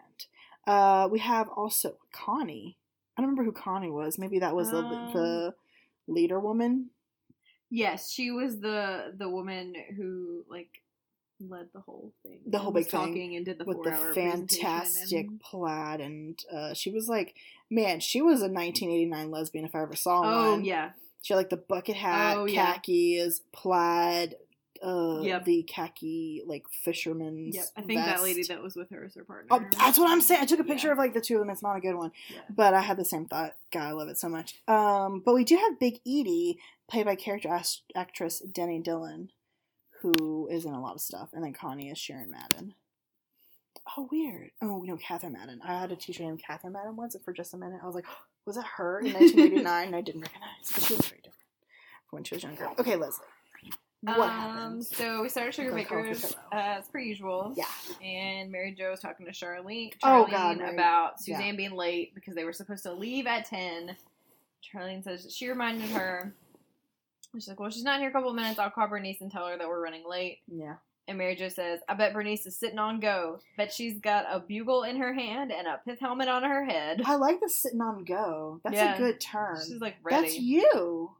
Uh, we have also Connie. I don't remember who Connie was. Maybe that was the Um, the leader woman. Yes, she was the the woman who like led the whole thing. The whole big thing talking and did the with the fantastic And... plaid, and uh, she was like, man, she was a 1989 lesbian if I ever saw Oh one. yeah, She had like the bucket hat, Oh, yeah. khakis, plaid, uh, Yep. the khaki like fisherman's. yep. I think that lady that was with her is her partner. Oh, that's what I'm saying. I took a picture Yeah. of like the two of them. It's not a good one, Yeah. but I had the same thought. God, I love it so much. Um, but we do have Big Edie, played by character act- actress Denny Dillon, who is in a lot of stuff, and then Connie is Sharon Madden. Oh, weird. Oh, no, Catherine Madden. I had a teacher named Catherine Madden once, and for just a minute, I was like, was that her in 1989? and [laughs] I didn't recognize because she was very different when she was younger. Okay, Leslie. What um, happened? So we started Sugar Bakers uh, as per usual. Yeah. And Mary Jo was talking to Charlene, Oh, Charlene God, Mary- about yeah. Suzanne being late because they were supposed to leave at 10. Charlene says she reminded her. She's like, well, she's not here a couple of minutes. I'll call Bernice and tell her that we're running late. Yeah. And Mary Jo says, I bet Bernice is sitting on go. Bet she's got a bugle in her hand and a pith helmet on her head. I like the sitting on go. That's Yeah. a good term. She's like ready. That's you.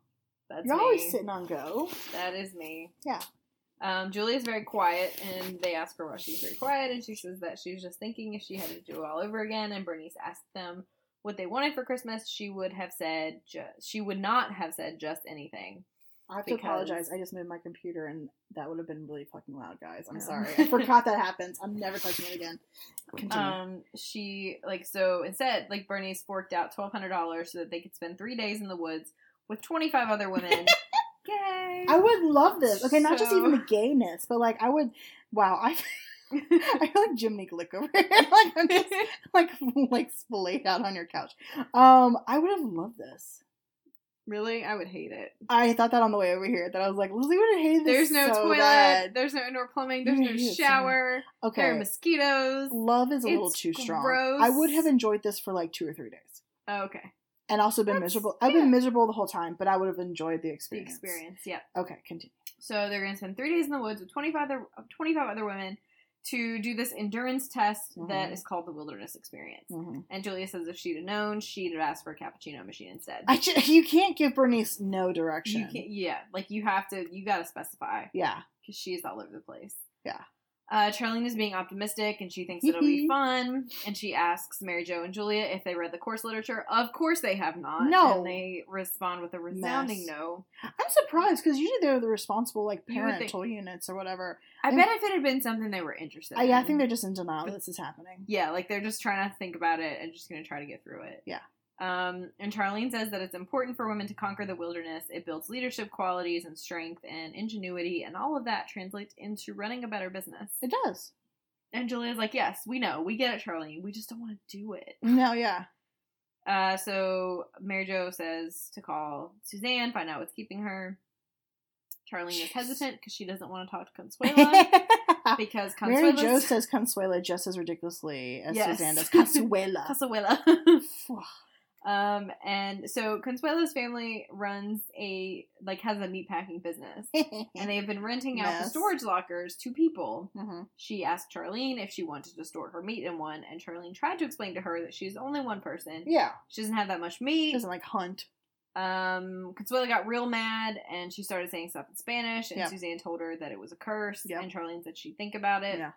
That's You're me. always sitting on go. That is me. Yeah. Um, Julia's very quiet, and they ask her why she's very quiet, and she says that she was just thinking if she had to do it all over again. And Bernice asked them what they wanted for Christmas. She would have said just she would not have said just anything. I have to apologize. I just moved my computer and that would have been really fucking loud, guys. I'm Yeah. sorry. I [laughs] forgot that happens. I'm never touching it again. Continue. Um, she like so instead like Bernice forked out twelve hundred dollars so that they could spend three days in the woods with twenty five other women. [laughs] Yay! I would love this. Okay, not just even the gayness, but like I would. Wow, I. [laughs] I feel like Jiminy Glick over here. like I'm just like like splayed out on your couch. Um, I would have loved this. Really, I would hate it. I thought that on the way over here. That I was like, Lizzie would hated this. There's no so toilet. bad. There's no indoor plumbing. There's no hate so shower. There are Okay, mosquitoes. love is a little It's too strong. gross. I would have enjoyed this for like two or three days. Oh, okay. and also been That's- miserable. I've yeah. been miserable the whole time, but I would have enjoyed the experience. The experience. experience. Yeah. Okay, continue. So they're going to spend three days in the woods with 25 other, 25 other women to do this endurance test that Mhm. is called the Wilderness Experience. hmm And Julia says if she'd have known, she'd have asked for a cappuccino machine instead. I ju- you can't give Bernice no direction. you can't, yeah, like you have to, you got to specify Yeah, because she's all over the place. Yeah. Uh, Charlene is being optimistic and she thinks it'll be Mhm. fun. And she asks Mary Jo and Julia if they read the course literature. Of course they have not. No. And they respond with a resounding Mess. no. I'm surprised because usually they're the responsible like You would think- parental units or whatever. I bet if it had been something they were interested I, in. yeah, I think they're just in denial that this is happening. Yeah, like they're just trying to think about it and just going to try to get through it. Yeah. Um, and Charlene says that it's important for women to conquer the wilderness. It builds leadership qualities and strength and ingenuity, and all of that translates into running a better business. It does. And Julia's like, "Yes, we know, we get it, Charlene. We just don't want to do it." [laughs] No, yeah. Uh, so Mary Jo says to call Suzanne, find out what's keeping her. Charlene is hesitant because she doesn't want to talk to Consuela [laughs] because Mary Jo says Consuela just as ridiculously as Yes. Suzanne does [laughs] Consuela. Consuela. Um, and so Consuela's family runs a like has a meatpacking business, and they've been renting out the storage lockers to people. Mhm. She asked Charlene if she wanted to store her meat in one, and Charlene tried to explain to her that she's only one person. Yeah, She doesn't have that much she meat. doesn't like hunt. Um, Consuelo got real mad and she started saying stuff in Spanish. And. Suzanne told her that it was a curse. And Charlene said she'd think about it. Yeah.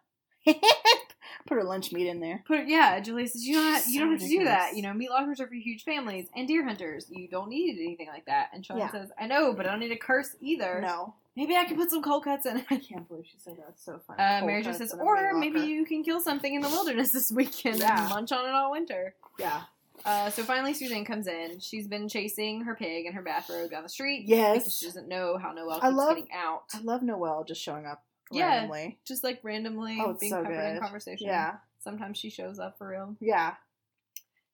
[laughs] Put her lunch meat in there. Put yeah, Julia says you don't have, you So don't have to do that. You know, meat lockers are for huge families and deer hunters. You don't need anything like that. And Charlene Yeah. says, I know, but I don't need a curse either. No. Maybe I can put some cold cuts in it. I can't believe she said that. It's so funny. Uh, Mary Jo cuts says, or maybe you can kill something in the wilderness this weekend Yeah. and munch on it all winter. Yeah. Uh, so finally, Suzanne comes in. She's been chasing her pig in her bathrobe down the street. Yes. Because she doesn't know how Noelle I keeps love- getting out. I love Noelle just showing up Yeah. randomly. Just like randomly Oh, it's being so peppered in conversation. Yeah. Sometimes she shows up for real. Yeah.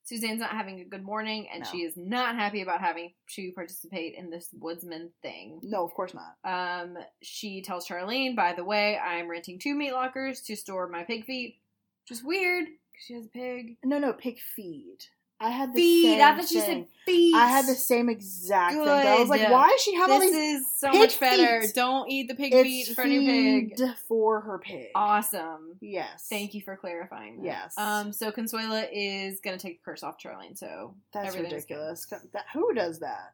Suzanne's not having a good morning, and No. she is not happy about having to participate in this woodsman thing. No, of course not. Um, she tells Charlene, by the way, I'm renting two meat lockers to store my pig feet, which is weird because she has a pig. No, no, pig feed. I had the Feet. same I thought thing. said feet. I had the same exact thing. but I was like, why does she have all This these? is so much better. feet. Don't eat the pig It's feet in front of your pig. for her pig. Awesome. Yes. Thank you for clarifying that. Yes. Um, so Consuela is gonna take the curse off Charlene. So That's ridiculous. That, who does that?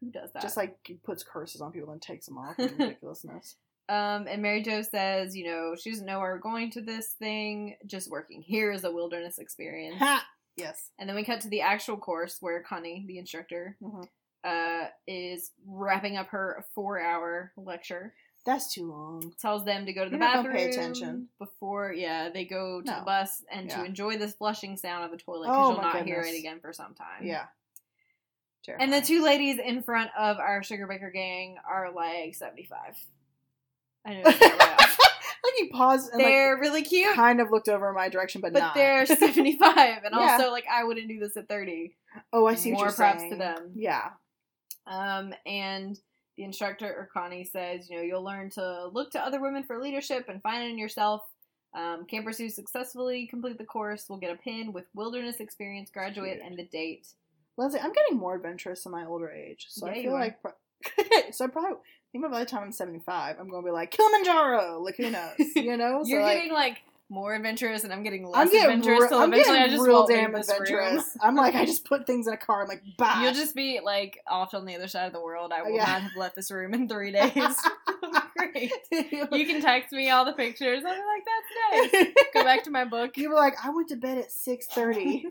Who does that? Just like puts curses on people and takes them off. [laughs] Ridiculousness. Um, and Mary Jo says, you know, she doesn't know where we're going to this thing, just working. Here is a wilderness experience. ha! Yes. and then we cut to the actual course where Connie, the instructor, Mhm. uh, is wrapping up her four hour lecture. That's too long. Tells them to go to the You're bathroom pay attention. before, yeah, they go to the bus and to enjoy this flushing sound of the toilet because Oh you'll not hear it again for some time. Yeah. And the two ladies in front of our Sugar Baker gang are like 75. I know that right off. Like he paused and They're really cute, kind of looked over in my direction, but, but not. they're [laughs] 75. And Yeah. also, like, I wouldn't do this at 30. oh, I see. More what you're props to them. Yeah. Um, and the instructor, or Connie, says, you know, you'll learn to look to other women for leadership and find it in yourself. Um, campers who successfully complete the course will get a pin with wilderness experience graduate and the date. Leslie, I'm getting more adventurous in my older age, so Yeah, I feel like. pro- [laughs] so I probably I think by the time I'm 75, I'm going to be like Kilimanjaro. Like who knows? [laughs] You know? You're like, getting like more adventurous, and I'm getting less I'm getting, adventurous. re- so I'm eventually, getting I just real damn leave this room. adventurous. I'm like, I just put things in a car. I'm like, bye. [laughs] You'll just be like off on the other side of the world. I will Yeah. not have left this room in three [laughs] days. Great. You can text me all the pictures. I'll be like, that's nice. Go back to my book. You were like, I went to bed at 6:30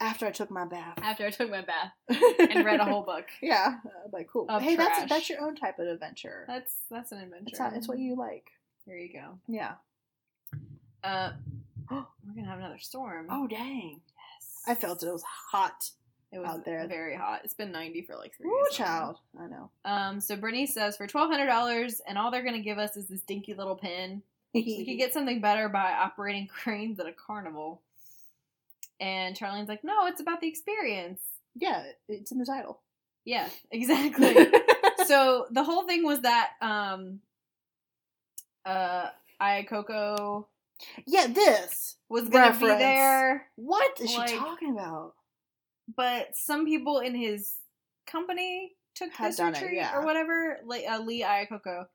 after I took my bath After I took my bath and read a whole [laughs] book. yeah, I'm like cool. Hey, trash. that's that's your own type of adventure. That's that's an adventure. It's, not, it's what you like. There you go. Yeah. Uh, [gasps] we're gonna have another storm. Oh dang! yes. I felt it. It was hot. It was out there. very hot. It's been ninety for like three Ooh, days. child. I know. Um, so Bernice says for twelve hundred dollars, and all they're gonna give us is this dinky little pin. We could [laughs] get something better by operating [laughs] cranes at a carnival. And Charlene's like, no, it's about the experience. Yeah, it's in the title. Yeah, [laughs] exactly. so the whole thing was that um uh Iacocca yeah, this. was gonna be there, What is Like- she talking about? but some people in his company took Had this done it, yeah. or whatever. Like uh, Lee Iacocca.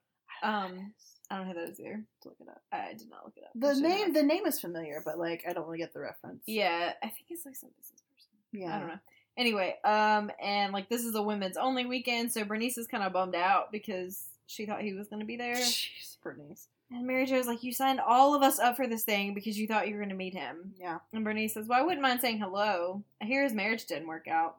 Um, I don't have is either. To look it up. I did not look it up. The should name, the name is familiar, but like I don't really get the reference. Yeah, I think it's like some business person. yeah. I don't know. Anyway, um, and like this is a women's only weekend, so Bernice is kind of bummed out because she thought he was going to be there. [laughs] Jeez, Bernice. And Mary Jo's like, "You signed all of us up for this thing because you thought you were going to meet him." Yeah. And Bernice says, "Well, I wouldn't mind saying hello. I hear his marriage didn't work out.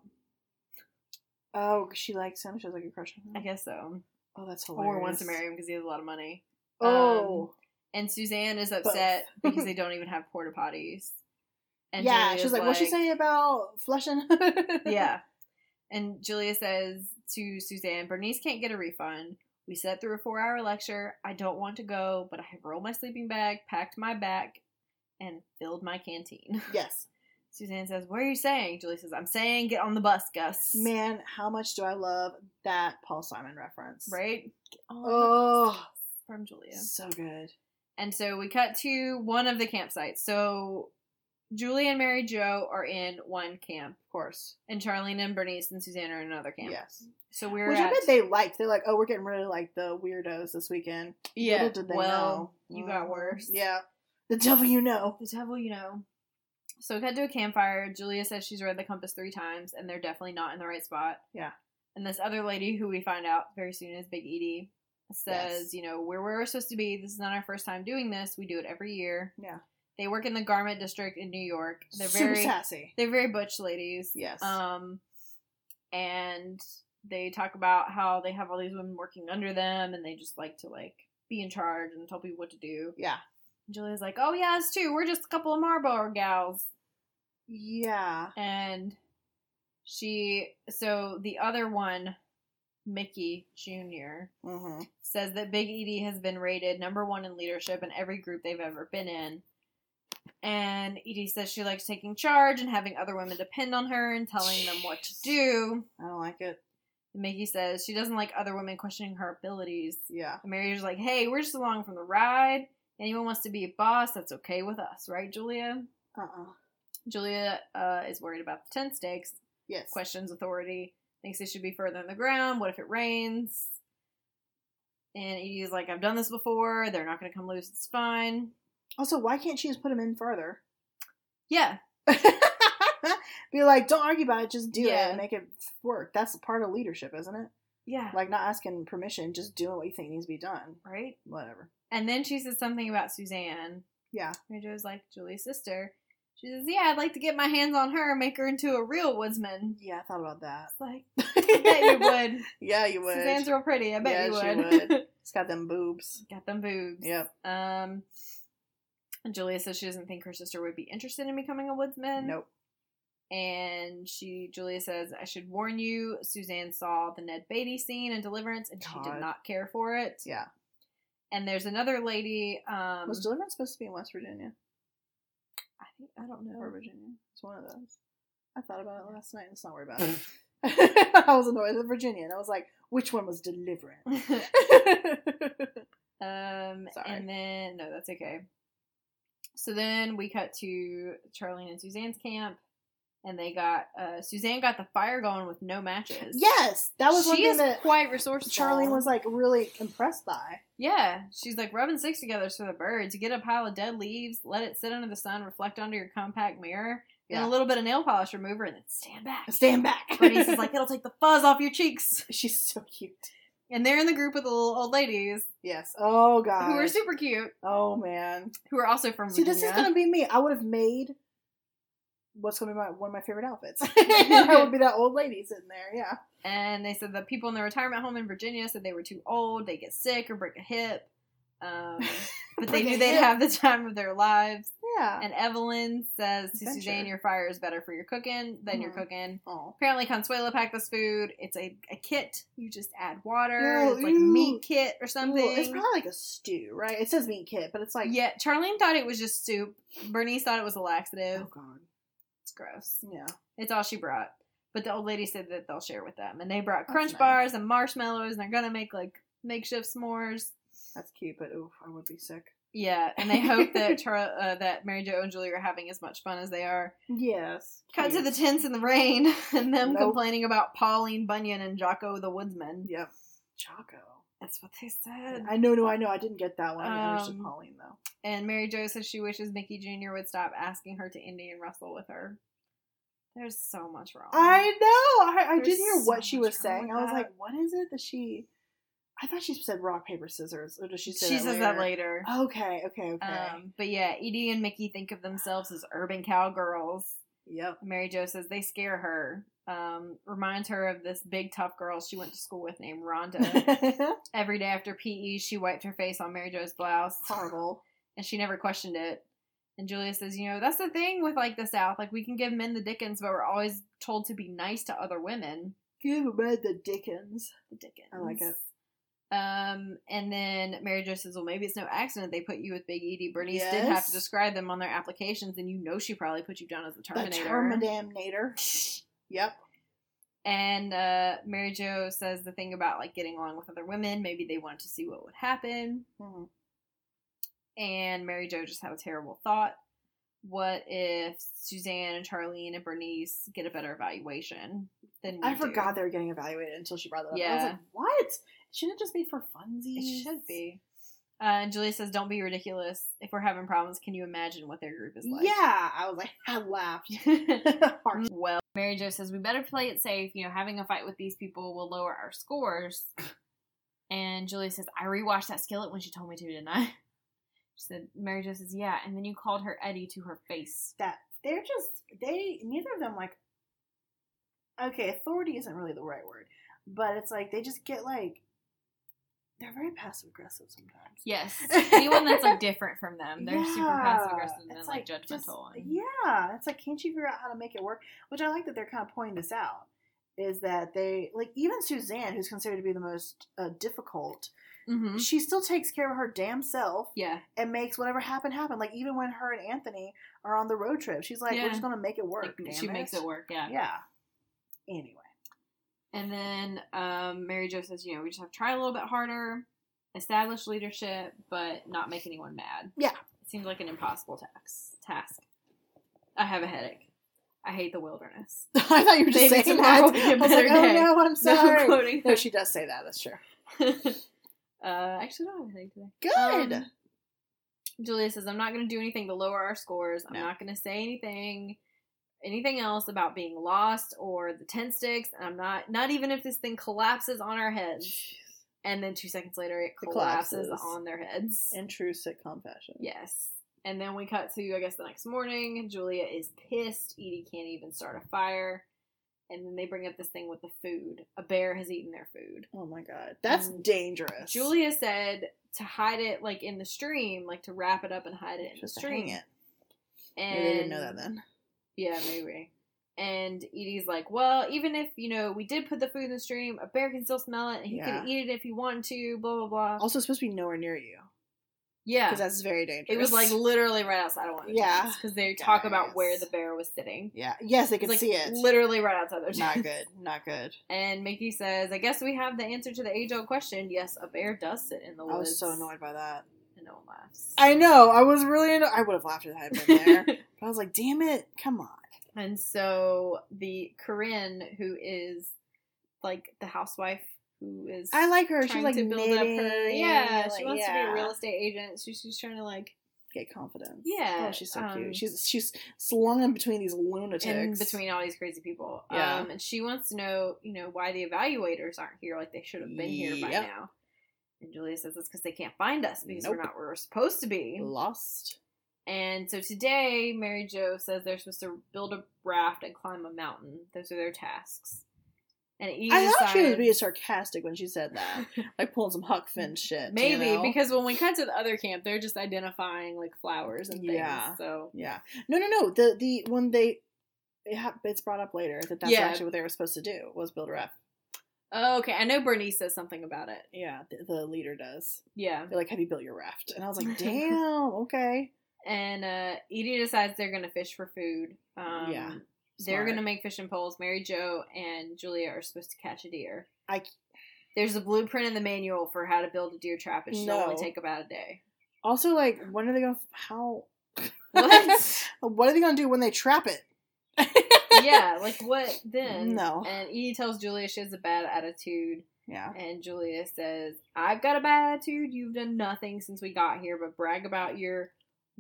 Oh, she likes him. She has like a crush on him. I guess so, Oh, that's hilarious. or wants to marry him because he has a lot of money." Oh. Um, and Suzanne is upset [laughs] because they don't even have porta potties. And yeah, Julia's she's like, what'd she say about flushing? [laughs] yeah. And Julia says to Suzanne, Bernice can't get a refund. We sat through a four hour lecture. I don't want to go, but I have rolled my sleeping bag, packed my back, and filled my canteen. [laughs] Yes. Suzanne says, What are you saying? Julie says, I'm saying get on the bus, Gus. Man, how much do I love that Paul Simon reference? Right? Oh. From Julia. So good. And so we cut to one of the campsites. So Julie and Mary Jo are in one camp, Of course. and Charlene and Bernice and Suzanne are in another camp. Yes. So we're Which at, I bet they liked. They're like, oh, we're getting rid of like the weirdos this weekend. yeah. Little did they well, know. you got Mhm. worse. Yeah. The devil you know. The devil, you know. So we cut to a campfire. Julia says she's read the compass three times, and they're definitely not in the right spot. Yeah. And this other lady, who we find out very soon is Big Edie, says, Yes. you know, where we're supposed to be. This is not our first time doing this. We do it every year. Yeah. They work in the garment district in New York. They're Super very sassy. they're very butch ladies. Yes. Um, and they talk about how they have all these women working under them, and they just like to like be in charge and tell people what to do. Yeah. And Julia's like, "Oh yeah, it's too. We're just a couple of Marlboro gals." Yeah. And she, so the other one, Mickey Jr. Mm-hmm. says that Big Edie has been rated number one in leadership in every group they've ever been in. And Edie says she likes taking charge and having other women depend on her and telling them what to do. I don't like it. And Mickey says she doesn't like other women questioning her abilities. Yeah. And Mary's like, hey, we're just along for the ride. Anyone wants to be a boss, that's okay with us, right, Julia? Uh-uh. Julia uh, is worried about the tent stakes, Yes. questions authority, thinks they should be further in the ground. What if it rains? And Edie's like, I've done this before. They're not going to come loose. It's fine. Also, why can't she just put them in further? Yeah. [laughs] Be like, don't argue about it, just do Yeah. it and make it work. That's part of leadership, isn't it? Yeah. Like not asking permission, just doing what you think needs to be done. Right? Whatever. And then she says something about Suzanne. Yeah. Mary Jo's like, Julie's sister. She says, Yeah, I'd like to get my hands on her and make her into a real woodsman. Yeah, I thought about that. It's like, [laughs] I bet you would. Yeah, you would. Suzanne's real pretty. I bet Yeah, you she would. would. [laughs] It's got them boobs. Got them boobs. Yep. Um, and Julia says she doesn't think her sister would be interested in becoming a woodsman. Nope. And she, Julia says, I should warn you, Suzanne saw the Ned Beatty scene in Deliverance and she did not care for it. Yeah. And there's another lady, um, Was Deliverance supposed to be in West Virginia I think, I don't or know. Virginia? It's one of those. I thought about it last night. Let's not worry about it. [laughs] [laughs] I was annoyed with Virginia, and I was like, which one was Deliverance? [laughs] Um, Sorry. and then no, that's okay. So then we cut to Charlene and Suzanne's camp, and they got uh Suzanne got the fire going with no matches. yes, that was one she thing is that quite resourceful. Charlene was like really impressed by. yeah, she's like rubbing sticks together for the birds. You get a pile of dead leaves, let it sit under the sun, reflect onto your compact mirror, and a little bit of nail polish remover, and then stand back. Stand back. Bernice is like, it'll take the fuzz off your cheeks. [laughs] she's so cute. And they're in the group with the little old ladies Yes. Oh god. who are super cute, Oh man. who are also from See, Virginia. this is gonna be me. I would have made what's gonna be my one of my favorite outfits. [laughs] [laughs] I would be that old lady sitting there. Yeah. and they said the people in the retirement home in Virginia said they were too old, they get sick or break a hip. Um, [laughs] but they knew they'd hip. have the time of their lives. Yeah. And Evelyn says to Adventure. Suzanne, "Your fire is better for your cooking than your Mhm. cooking." oh. Apparently, Consuela packed this food. It's a, a kit. You just add water. Ew, it's like a ew. meat kit or something. It's probably like a stew, right? It says meat kit, but it's like yeah, Charlene thought it was just soup. Bernice thought it was a laxative. Oh god. It's gross. Yeah. It's all she brought. But the old lady said that they'll share with them. And they brought That's crunch nice. bars and marshmallows, and they're gonna make like makeshift s'mores. That's cute, but oof, I would be sick. Yeah, and they hope that [laughs] uh, that Mary Jo and Julie are having as much fun as they are. Yes. Cut to the tents in the rain, [laughs] and them Nope. complaining about Pauline Bunyan and Jocko the Woodsman. Yep. Choco. That's what they said. I know, no, I know. I didn't get that one. I Um, Pauline though. And Mary Jo says she wishes Mickey Jr. would stop asking her to Indian wrestle with her. There's so much wrong. I know. I, I did hear so what she was saying. I was that. like, what is it that she? I thought she said rock paper scissors, or does she say she that says that later. Okay, okay, okay. Um, but yeah, Edie and Mickey think of themselves as urban cowgirls. yep. Mary Jo says they scare her. Um, reminds her of this big tough girl she went to school with named Rhonda. [laughs] Every day after PE, she wiped her face on Mary Jo's blouse, Horrible. and she never questioned it. And Julia says, you know, that's the thing with like the South. Like we can give men the Dickens, but we're always told to be nice to other women. Give read the Dickens. The Dickens. I like it. Um, and then Mary Jo says, well, maybe it's no accident they put you with Big Edie. Bernice did have to describe them on their applications, and you know she probably put you down as the Terminator. The Terminator. [laughs] Yep. And uh, Mary Jo says the thing about like getting along with other women. Maybe they wanted to see what would happen. Mhm. And Mary Jo just had a terrible thought. what if Suzanne and Charlene and Bernice get a better evaluation than I do? forgot they were getting evaluated until she brought that up. I was Yeah. like, what? Shouldn't it just be for funsies? It should be. Uh, and Julia says, "Don't be ridiculous. If we're having problems, can you imagine what their group is like?" Yeah, I was like, I laughed. [laughs] [laughs] Well, Mary Jo says we better play it safe. You know, having a fight with these people will lower our scores. [laughs] And Julia says, I rewatched that skillet when she told me to, didn't I? She said, Mary Jo says, yeah. And then you called her Eddie to her face. that they're just they neither of them like okay authority isn't really the right word but it's like they just get like they're very passive aggressive sometimes Yes. [laughs] Anyone that's like different from them, they're super passive aggressive and like, just- judgmental. and- yeah it's like can't you figure out how to make it work which i like that they're kind of pointing this out is that they like even suzanne who's considered to be the most uh, difficult Mhm. she still takes care of her damn self Yeah. and makes whatever happen happen like even when her and anthony are on the road trip she's like Yeah. we're just gonna make it work Like, she makes it work. Yeah. yeah anyway And then um, Mary Jo says, you know, we just have to try a little bit harder, establish leadership, but not make anyone mad. Yeah. It seems like an impossible task. Task. I have a headache. I hate the wilderness. [laughs] I thought you were just Maybe saying that. will be a I was like, oh day. no, I'm No, sorry. quoting No, she does say that. That's true. [laughs] uh, I actually don't have a headache today. Good. Um, Julia says, I'm not going to do anything to lower our scores. I'm No. not going to say anything, anything else about being lost or the tent sticks. And I'm not, not even if this thing collapses on our heads. And then two seconds later, it It collapses, collapses. on their heads. In true sitcom fashion. yes. And then we cut to, I guess, the next morning. Julia is pissed. Edie can't even start a fire. And then they bring up this thing with the food. A bear has eaten their food. Oh my god, that's Mm. dangerous. Julia said to hide it like in the stream, like to wrap it up and hide it in just the stream. it. And they didn't know that then. Yeah, maybe. And Edie's like, well, even if you know we did put the food in the stream, a bear can still smell it, and he Yeah. could eat it if he wanted to. Blah blah blah. Also, it's supposed to be nowhere near you yeah, because that's very dangerous. it was like literally right outside of one. of the Yeah. because they talk about where the bear was sitting. yeah, yes, they could like see it. literally right outside their Not [laughs] good. Not good. And Mickey says, "I guess we have the answer to the age-old question. Yes, a bear does sit in the woods." I was so annoyed by that. And no one laughs. I know. I was really. Anno- I would have laughed if I had been there. [laughs] but I was like, damn it! Come on. And so the Corinne, who is like the housewife who is I like her. She's like to build knitting. up her yeah, like, she wants to be a real estate agent. So she's trying to like Get confidence. Yeah, Oh, she's so um, cute. She's she's slung in between these lunatics. in between all these crazy people. Yeah. Um and she wants to know, you know, why the evaluators aren't here like they should have been here by now. And Julia says it's because they can't find us because we're not where we're supposed to be. Lost. And so today, Mary Jo says they're supposed to build a raft and climb a mountain. Those are their tasks. And I thought she was being sarcastic when she said that, [laughs] like pulling some Huck Finn shit. Maybe you know? because when we cut to the other camp, they're just identifying like flowers and things. Yeah. So yeah, no, no, no. The the when they it ha- it's brought up later that that's Yeah. actually what they were supposed to do was build a raft. oh, okay, I know Bernice says something about it. Yeah, the, the leader does. Yeah, They're like, "Have you built your raft?" And I was like, [laughs] "Damn, okay." And uh, Edie decides they're gonna fish for food. Um, Yeah, they're gonna make fishing poles. Mary Jo and Julia are supposed to catch a deer. I- There's a blueprint in the manual for how to build a deer trap. It should only No. take about a day. Also, like, when are they gonna? How? [laughs] What? what are they gonna do when they trap it? [laughs] yeah, [laughs] like what then? No. And Edie tells Julia she has a bad attitude. Yeah. And Julia says, I've got a bad attitude. You've done nothing since we got here but brag about your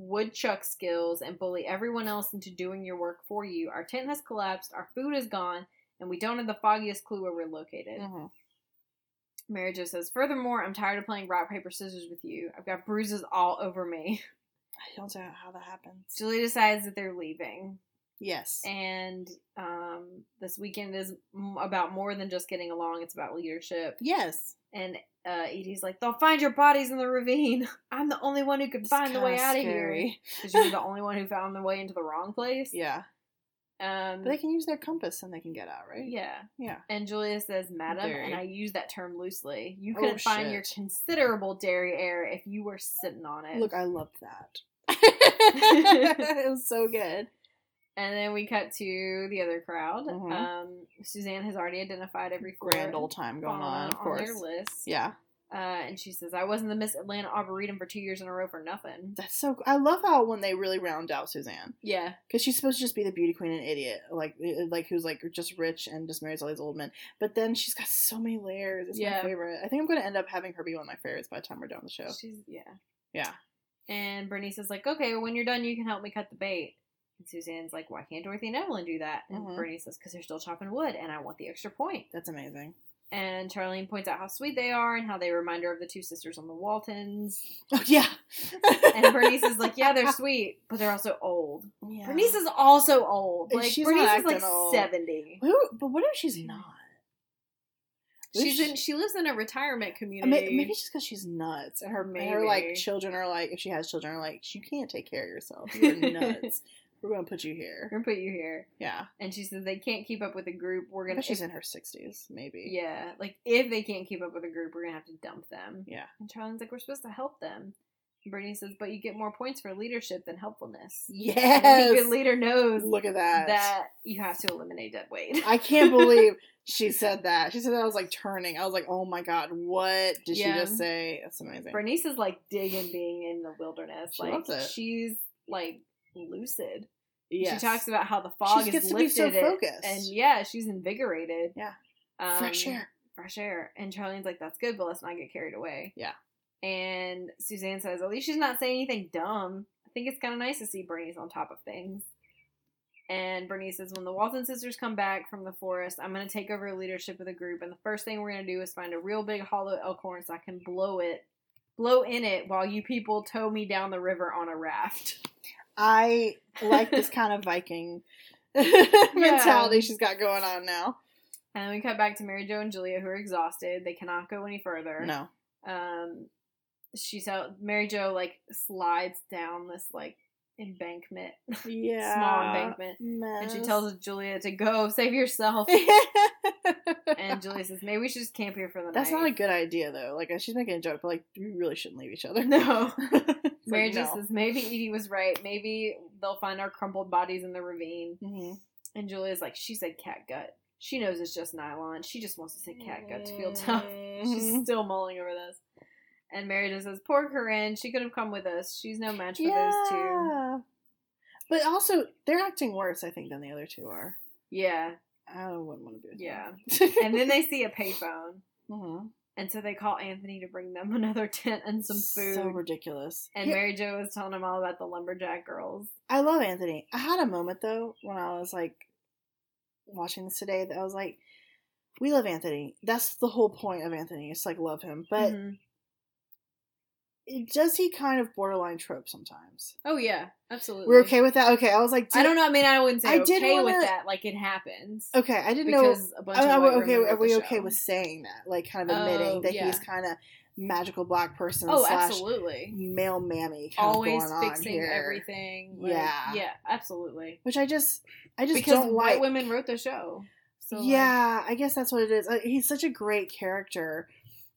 woodchuck skills and bully everyone else into doing your work for you. Our tent has collapsed, our food is gone, and we don't have the foggiest clue where we're located. Mhm. Mary Jo says, Furthermore, I'm tired of playing rock, paper, scissors with you. I've got bruises all over me. I don't know how that happens. Julie decides that they're leaving. Yes. And um, this weekend is m- about more than just getting along, it's about leadership. yes. And uh, Edie's like, they'll find your bodies in the ravine. [laughs] I'm the only one who could find the way out of here. Because you're [laughs] the only one who found the way into the wrong place. Yeah. Um, But they can use their compass and they can get out, right? yeah. Yeah. And Julia says, Madam, Dairy. and I use that term loosely. You Oh, couldn't find your considerable dairy air if you were sitting on it. Look, I loved that. [laughs] it was so good. And then we cut to the other crowd. Mhm. Um, Suzanne has already identified every Grand old time going on, on, of course. their list. Yeah. Uh, and she says, I wasn't the Miss Atlanta Arboretum for two years in a row for nothing. That's so. I love how when they really round out Suzanne Yeah. because she's supposed to just be the beauty queen and idiot, like uh, like who's like just rich and just marries all these old men. But then she's got so many layers. It's Yeah. my favorite. I think I'm going to end up having her be one of my favorites by the time we're done with the show. She's, yeah. Yeah. And Bernice is like, okay, when you're done, you can help me cut the bait. And Suzanne's like, why can't Dorothy and Evelyn do that? And Mhm. Bernice says, because they're still chopping wood, and I want the extra point. That's amazing. And Charlene points out how sweet they are and how they remind her of the two sisters on the Waltons. [laughs] Oh yeah. And Bernice is like, yeah, they're [laughs] sweet, but they're also old. Yeah. Bernice is also old. Like she's Bernice is like old. seventy. Who- but what if she's not? She's she- in. She lives in a retirement community. maybe it's just because she's nuts, and her and her like children are like, if she has children, are like, you can't take care of yourself. You're [laughs] nuts. We're gonna put you here. We're gonna put you here. Yeah, And she says they can't keep up with the group. We're gonna. she's if- in her sixties, maybe. Yeah, like if they can't keep up with the group, we're gonna have to dump them. Yeah. And Charlene's like, we're supposed to help them. And Brittany says, but you get more points for leadership than helpfulness. And Yes. good leader knows Look at that. that you have to eliminate dead weight. I can't [laughs] believe she said that. She said that I was like turning. I was like, oh my god, what did she just say? That's amazing. Bernice is like digging being in the wilderness. She like loves it. she's like lucid. Yes. She talks about how the fog gets is be so lifted, focused. and yeah, she's invigorated. Yeah. um, fresh air. fresh air. And Charlene's like, that's good, but let's not get carried away. Yeah. And Suzanne says, at least she's not saying anything dumb. I think it's kind of nice to see Bernice on top of things. And Bernice says, when the Walton sisters come back from the forest, I'm going to take over leadership of the group. And the first thing we're going to do is find a real big hollow elkhorn so I can blow it, blow in it while you people tow me down the river on a raft. I like this [laughs] kind of Viking [laughs] mentality she's got going on now. And then we cut back to Mary Jo and Julia, who are exhausted. They cannot go any further. No. um she's out mary jo like slides down this like embankment [laughs] Yeah. small embankment Mess. and she tells julia to go save yourself and julia says maybe we should just camp here for the That's night That's not a good idea though. Like she's making a joke, but like we really shouldn't leave each other. no mary like, jo no. says maybe edie was right maybe they'll find our crumpled bodies in the ravine Mhm. and julia's like she said cat gut she knows it's just nylon she just wants to say cat gut to feel tough [laughs] She's Mhm. still mulling over this. And Mary just says, Poor Corinne, she could have come with us. She's no match for those two. But also, they're acting worse, I think, than the other two are. Yeah. I wouldn't want to be Yeah. And then they see a [laughs] payphone. Mhm. And so they call Anthony to bring them [laughs] another tent and some food. So ridiculous. and Here- Mary Jo was telling him all about the lumberjack girls. I love Anthony. I had a moment though when I was like watching this today that I was like, we love Anthony. That's the whole point of Anthony. It's like love him, but Mhm. Does he kind of borderline trope sometimes? Oh, yeah. Absolutely. We're okay with that. Okay, I was like, I don't know. I mean, I wouldn't say I okay did wanna- with that. Like, it happens. Okay, I didn't know. Because a bunch I, of I, okay, are we okay show. with saying that? Like, kind of admitting Oh, that yeah. he's kind of magical black person Oh, slash absolutely. male mammy Always of going on fixing everything. Like, Yeah. Yeah, absolutely. Which I just, I just because don't white like. women wrote the show. So like, yeah, I guess that's what it is. He's such a great character.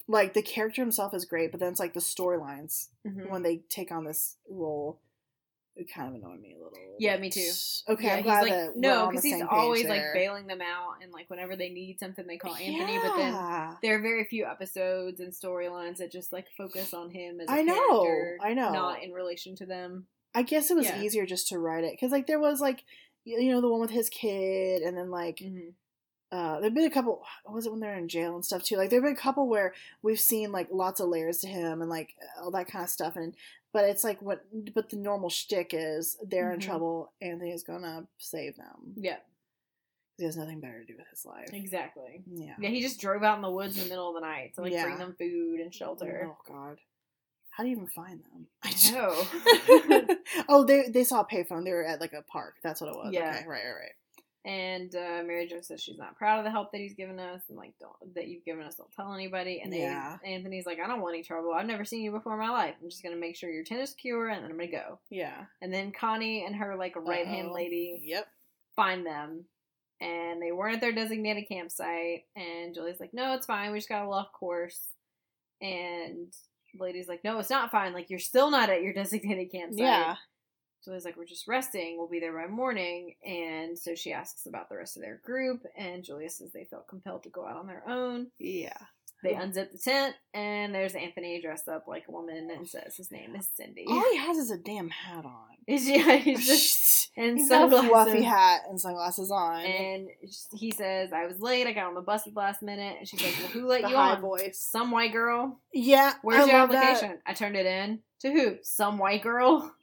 Like the character himself is great, but then it's like the storylines mhm. when they take on this role, it kind of annoyed me a little. Yeah, me too. Okay, yeah, I'm he's glad like that no, because he's always page like bailing them out, and like whenever they need something, they call Anthony. But then there are very few episodes and storylines that just like focus on him as a I know, I know. not in relation to them. I guess it was Yeah. easier just to write it because like there was like you know the one with his kid and then like hmm uh there've been a couple what was it when they're in jail and stuff too like there've been a couple where we've seen like lots of layers to him and like all that kind of stuff and but it's like what but the normal shtick is they're in Mhm. trouble Anthony's gonna save them Yeah, he has nothing better to do with his life exactly. yeah Yeah, he just drove out in the woods in the middle of the night to like Yeah. bring them food and shelter. oh god how do you even find them I know. [laughs] oh they they saw a payphone they were at like a park that's what it was Yeah. okay right right right And uh, Mary Jo says she's not proud of the help that he's given us, and like don't that you've given us. Don't tell anybody. And Yeah. Anthony's like, I don't want any trouble. I've never seen you before in my life. I'm just gonna make sure your tent is secure, and then I'm gonna go. yeah And then Connie and her like right hand lady yep find them, and they weren't at their designated campsite. And Julie's like, No, it's fine. We just got a off course. And the lady's like, No, it's not fine. Like you're still not at your designated campsite. yeah Julie's like, we're just resting. We'll be there by morning. And so she asks about the rest of their group, and Julia says they felt compelled to go out on their own. Yeah. They unzip the tent, and there's Anthony dressed up like a woman and says his name is Cindy. All he has is a damn hat on. [laughs] Yeah, he's [laughs] just and He's got a sunglasses. fluffy hat and sunglasses on. And he says, "I was late. I got on the bus at the last minute." And she's like, "Well, who [laughs] let you on? voice. Some white girl. Yeah, Where's I your love that. application? I turned it in to who? Some white girl."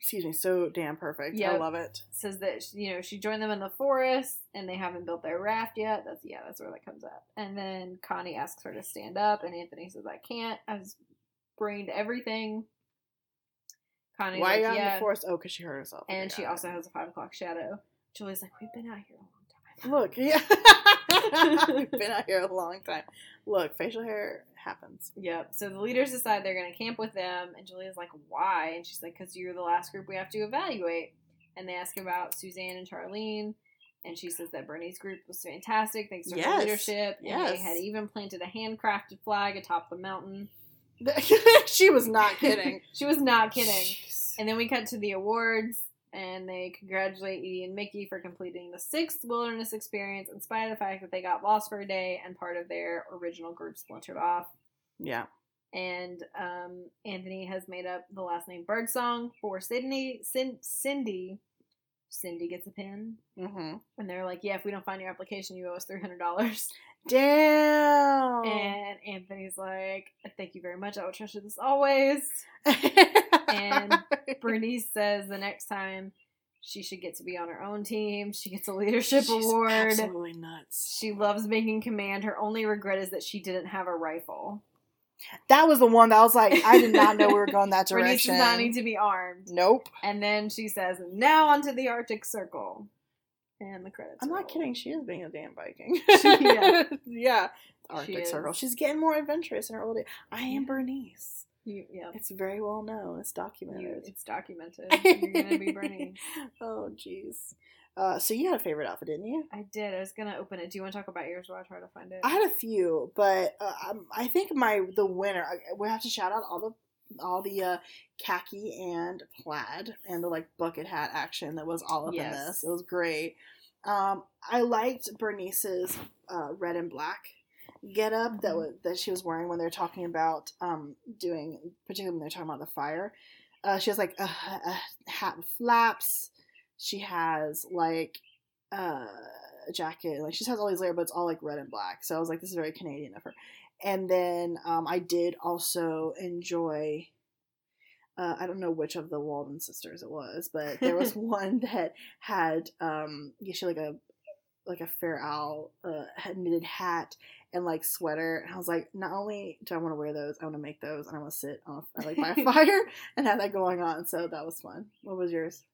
Excuse me, so damn perfect. I love it. says that you know she joined them in the forest and they haven't built their raft yet. That's yeah, that's where that comes up. And then Connie asks her to stand up, and Anthony says, "I can't. I've brained everything." Connie's Why are you like, out in the forest? Oh, because she hurt herself. And she got it. also has a five o'clock shadow. Julie's like, "We've been out here a long time." Look, yeah. [laughs] [laughs] We've been out here a long time. Look, facial hair happens. Yep. So the leaders decide they're going to camp with them, and Julia's like, "Why?" And she's like, "Cause you're the last group we have to evaluate." And they ask about Suzanne and Charlene, and she says that Bernie's group was fantastic thanks to her Yes. leadership, and they had even planted a handcrafted flag atop the mountain. [laughs] she was not [laughs] kidding. she was not kidding. Jeez. And then we cut to the awards, and they congratulate Edie and Mickey for completing the sixth wilderness experience, in spite of the fact that they got lost for a day and part of their original group splintered off. Yeah. and um, Anthony has made up the last name Birdsong for Sydney. Cin- Cindy. Cindy gets a pin, Mm-hmm. and they're like, "Yeah, if we don't find your application, you owe us three hundred dollars." Damn. And Anthony's like, "Thank you very much. I will treasure this always." And [laughs] Bernice says the next time she should get to be on her own team. She gets a leadership She's award. Absolutely nuts. She loves making command. Her only regret is that she didn't have a rifle. That was the one that I was like, I did not know we were [laughs] going that direction. Bernice does not need to be armed. Nope. And then she says, "Now onto the Arctic Circle." And the credits. I'm roll. not kidding. She is being a damn Viking. [laughs] Yeah. [laughs] yeah. She Arctic is. Circle. She's getting more adventurous in her old age. I am Yeah. Bernice. You, yeah, It's very well known. It's you, documented. it's documented. [laughs] You're gonna be Bernice. oh, jeez. Uh, so you had a favorite outfit, didn't you? I did. I was gonna open it. Do you want to talk about yours while I try to find it? I had a few, but uh, um, I think my the winner. I- We have to shout out all the all the uh, khaki and plaid and the like bucket hat action that was all up in Yes. this. It was great. Um, I liked Bernice's uh, red and black get up that Mhm. was that she was wearing when they were talking about um, doing, particularly when they're talking about the fire. Uh, she has like a, a hat with flaps. She has like uh, a jacket. Like she just has all these layers, but it's all like red and black. So I was like, this is very Canadian of her. And then um, I did also enjoy. Uh, I don't know which of the Walden sisters it was, but there was [laughs] one that had um, yeah, she like a like a Fair Isle uh, knitted hat and like sweater. And I was like, not only do I want to wear those, I want to make those, and I want to sit on a, like by a [laughs] fire and have that going on. So that was fun. What was yours?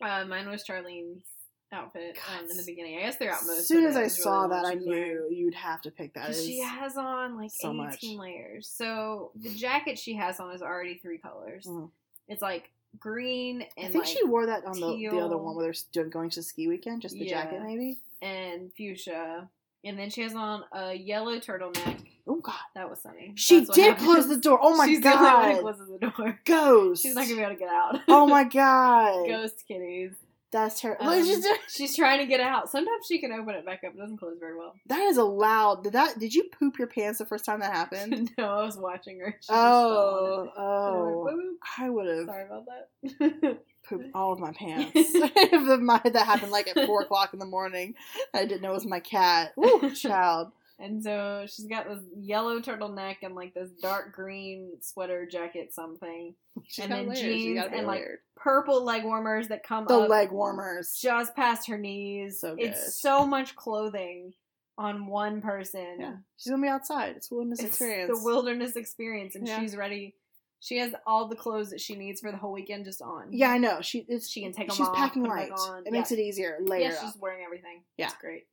Uh, mine was Charlene's outfit um, in the beginning. I guess they're out most. As soon as. I really saw what that, I knew you'd have to pick that. She has on like so 18 much. layers. So the jacket she has on is already three colors. Mhm. It's like green and I think like she wore that on the, the other one where they're going to the ski weekend, just the jacket maybe. and fuchsia. And then she has on a yellow turtleneck. Oh God, That was sunny. she did close the door. Oh my [laughs] She's the only one who closes the door. ghost. She's not gonna be able to get out. oh my [laughs] God, Ghost kitties. That's terrible. Um, she's [laughs] doing? she's trying to get out. Sometimes she can open it back up. It doesn't close very well. That is a loud. Did that? Did you poop your pants the first time that happened? [laughs] no, I was watching her. She just oh, fell on it. And I oh. went, I would have Sorry about that. pooped all of my [laughs] pants the- my, that happened like at four o'clock in the morning. I didn't know it was my cat. Ooh, child. And so she's got this yellow turtleneck and like this dark green sweater jacket something. She's And then layers. jeans and, like, layered. Purple leg warmers that come the up leg warmers. just past her knees. So good. It's so much clothing on one person. Yeah, she's gonna be outside. It's wilderness It's experience. the wilderness experience, and Yeah. she's ready. She has all the clothes that she needs for the whole weekend just on. Yeah, I know. She it's She can take 'em She's off, She's packing light. It makes it easier. Layer yeah, up. she's wearing everything. Yeah. it's great.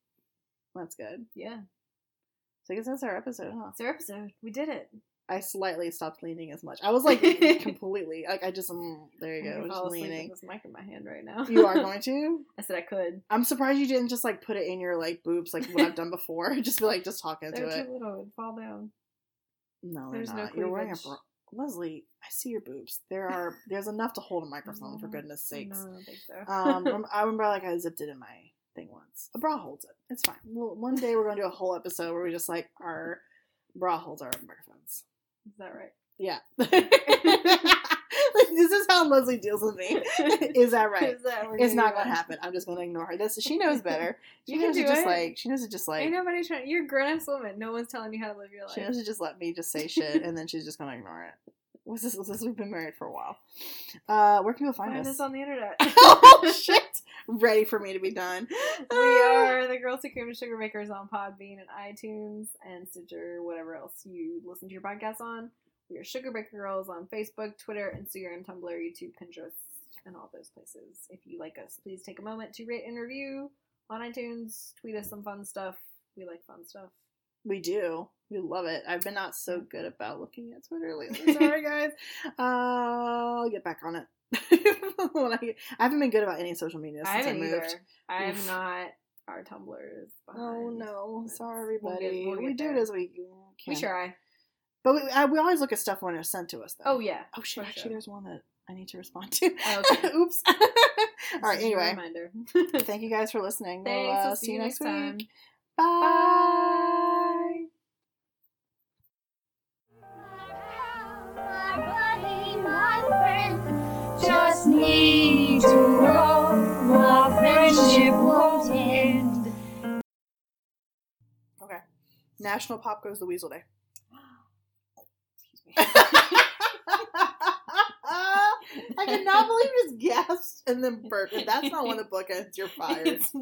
That's good. Yeah, So I guess that's our episode, huh? it's our episode. We did it. I slightly stopped leaning as much. I was like [laughs] completely like I just mm, there you I'm go, gonna just leaning. this mic in my hand right now. You are [laughs] going to? I said I could. I'm surprised you didn't just like put it in your like boobs like what I've done before. [laughs] just be like just talking They're it. too little. It'd fall down. No, There's no. You're wearing a bra. Leslie, I see your boobs. There are there's enough to hold a microphone for goodness sakes. No, I don't think so. Um, I remember like I zipped it in my thing once. A bra holds it. It's fine. Well, one day we're gonna do a whole episode where we just like our bra holds our microphones. Is that right? Yeah. [laughs] this is how Leslie deals with me. [laughs] Is that right? Is that It's not gonna happen. I'm just gonna ignore her. This she knows better. [laughs] She You knows to just it. like she knows to just like Ain't nobody trying. You're a grown ass woman. No one's telling you how to live your life. she knows to just let me just say shit and then she's just gonna ignore it. What's this? This? We've been married for a while. Uh, where can people find, Find us? us on the internet. [laughs] oh [laughs] shit! Ready for me to be done. we are the Girls Who Cream and Sugar Bakers on Podbean and iTunes and Stitcher, whatever else you listen to your podcasts on. We are Sugar Baker Girls on Facebook, Twitter, Instagram, Tumblr, YouTube, Pinterest, and all those places. If you like us, please take a moment to rate and review on iTunes. Tweet us some fun stuff. We like fun stuff. We do. We love it. I've been not so good about looking at Twitter lately. [laughs] Sorry, guys. Uh, I'll get back on it. [laughs] when I, get- I haven't been good about any social media since I I, haven't moved. either. I have not. Our Tumblr is behind. Oh no! Sorry, We'll get- we'll we do it as we can. We try. But we, I, we always look at stuff when it's sent to us, though. Oh yeah. Oh shit! Actually, sure. there's one that I need to respond to. Oh, okay. [laughs] Oops. All right. This is your Anyway, reminder. thank you guys for listening. We'll Thanks. uh, I'll see you next week. time. Bye. National Pop Goes the Weasel Day. Excuse me. [laughs] [laughs] I cannot believe you just gasped and then burped. If that's not one of the bookends, you're [laughs] fired. It's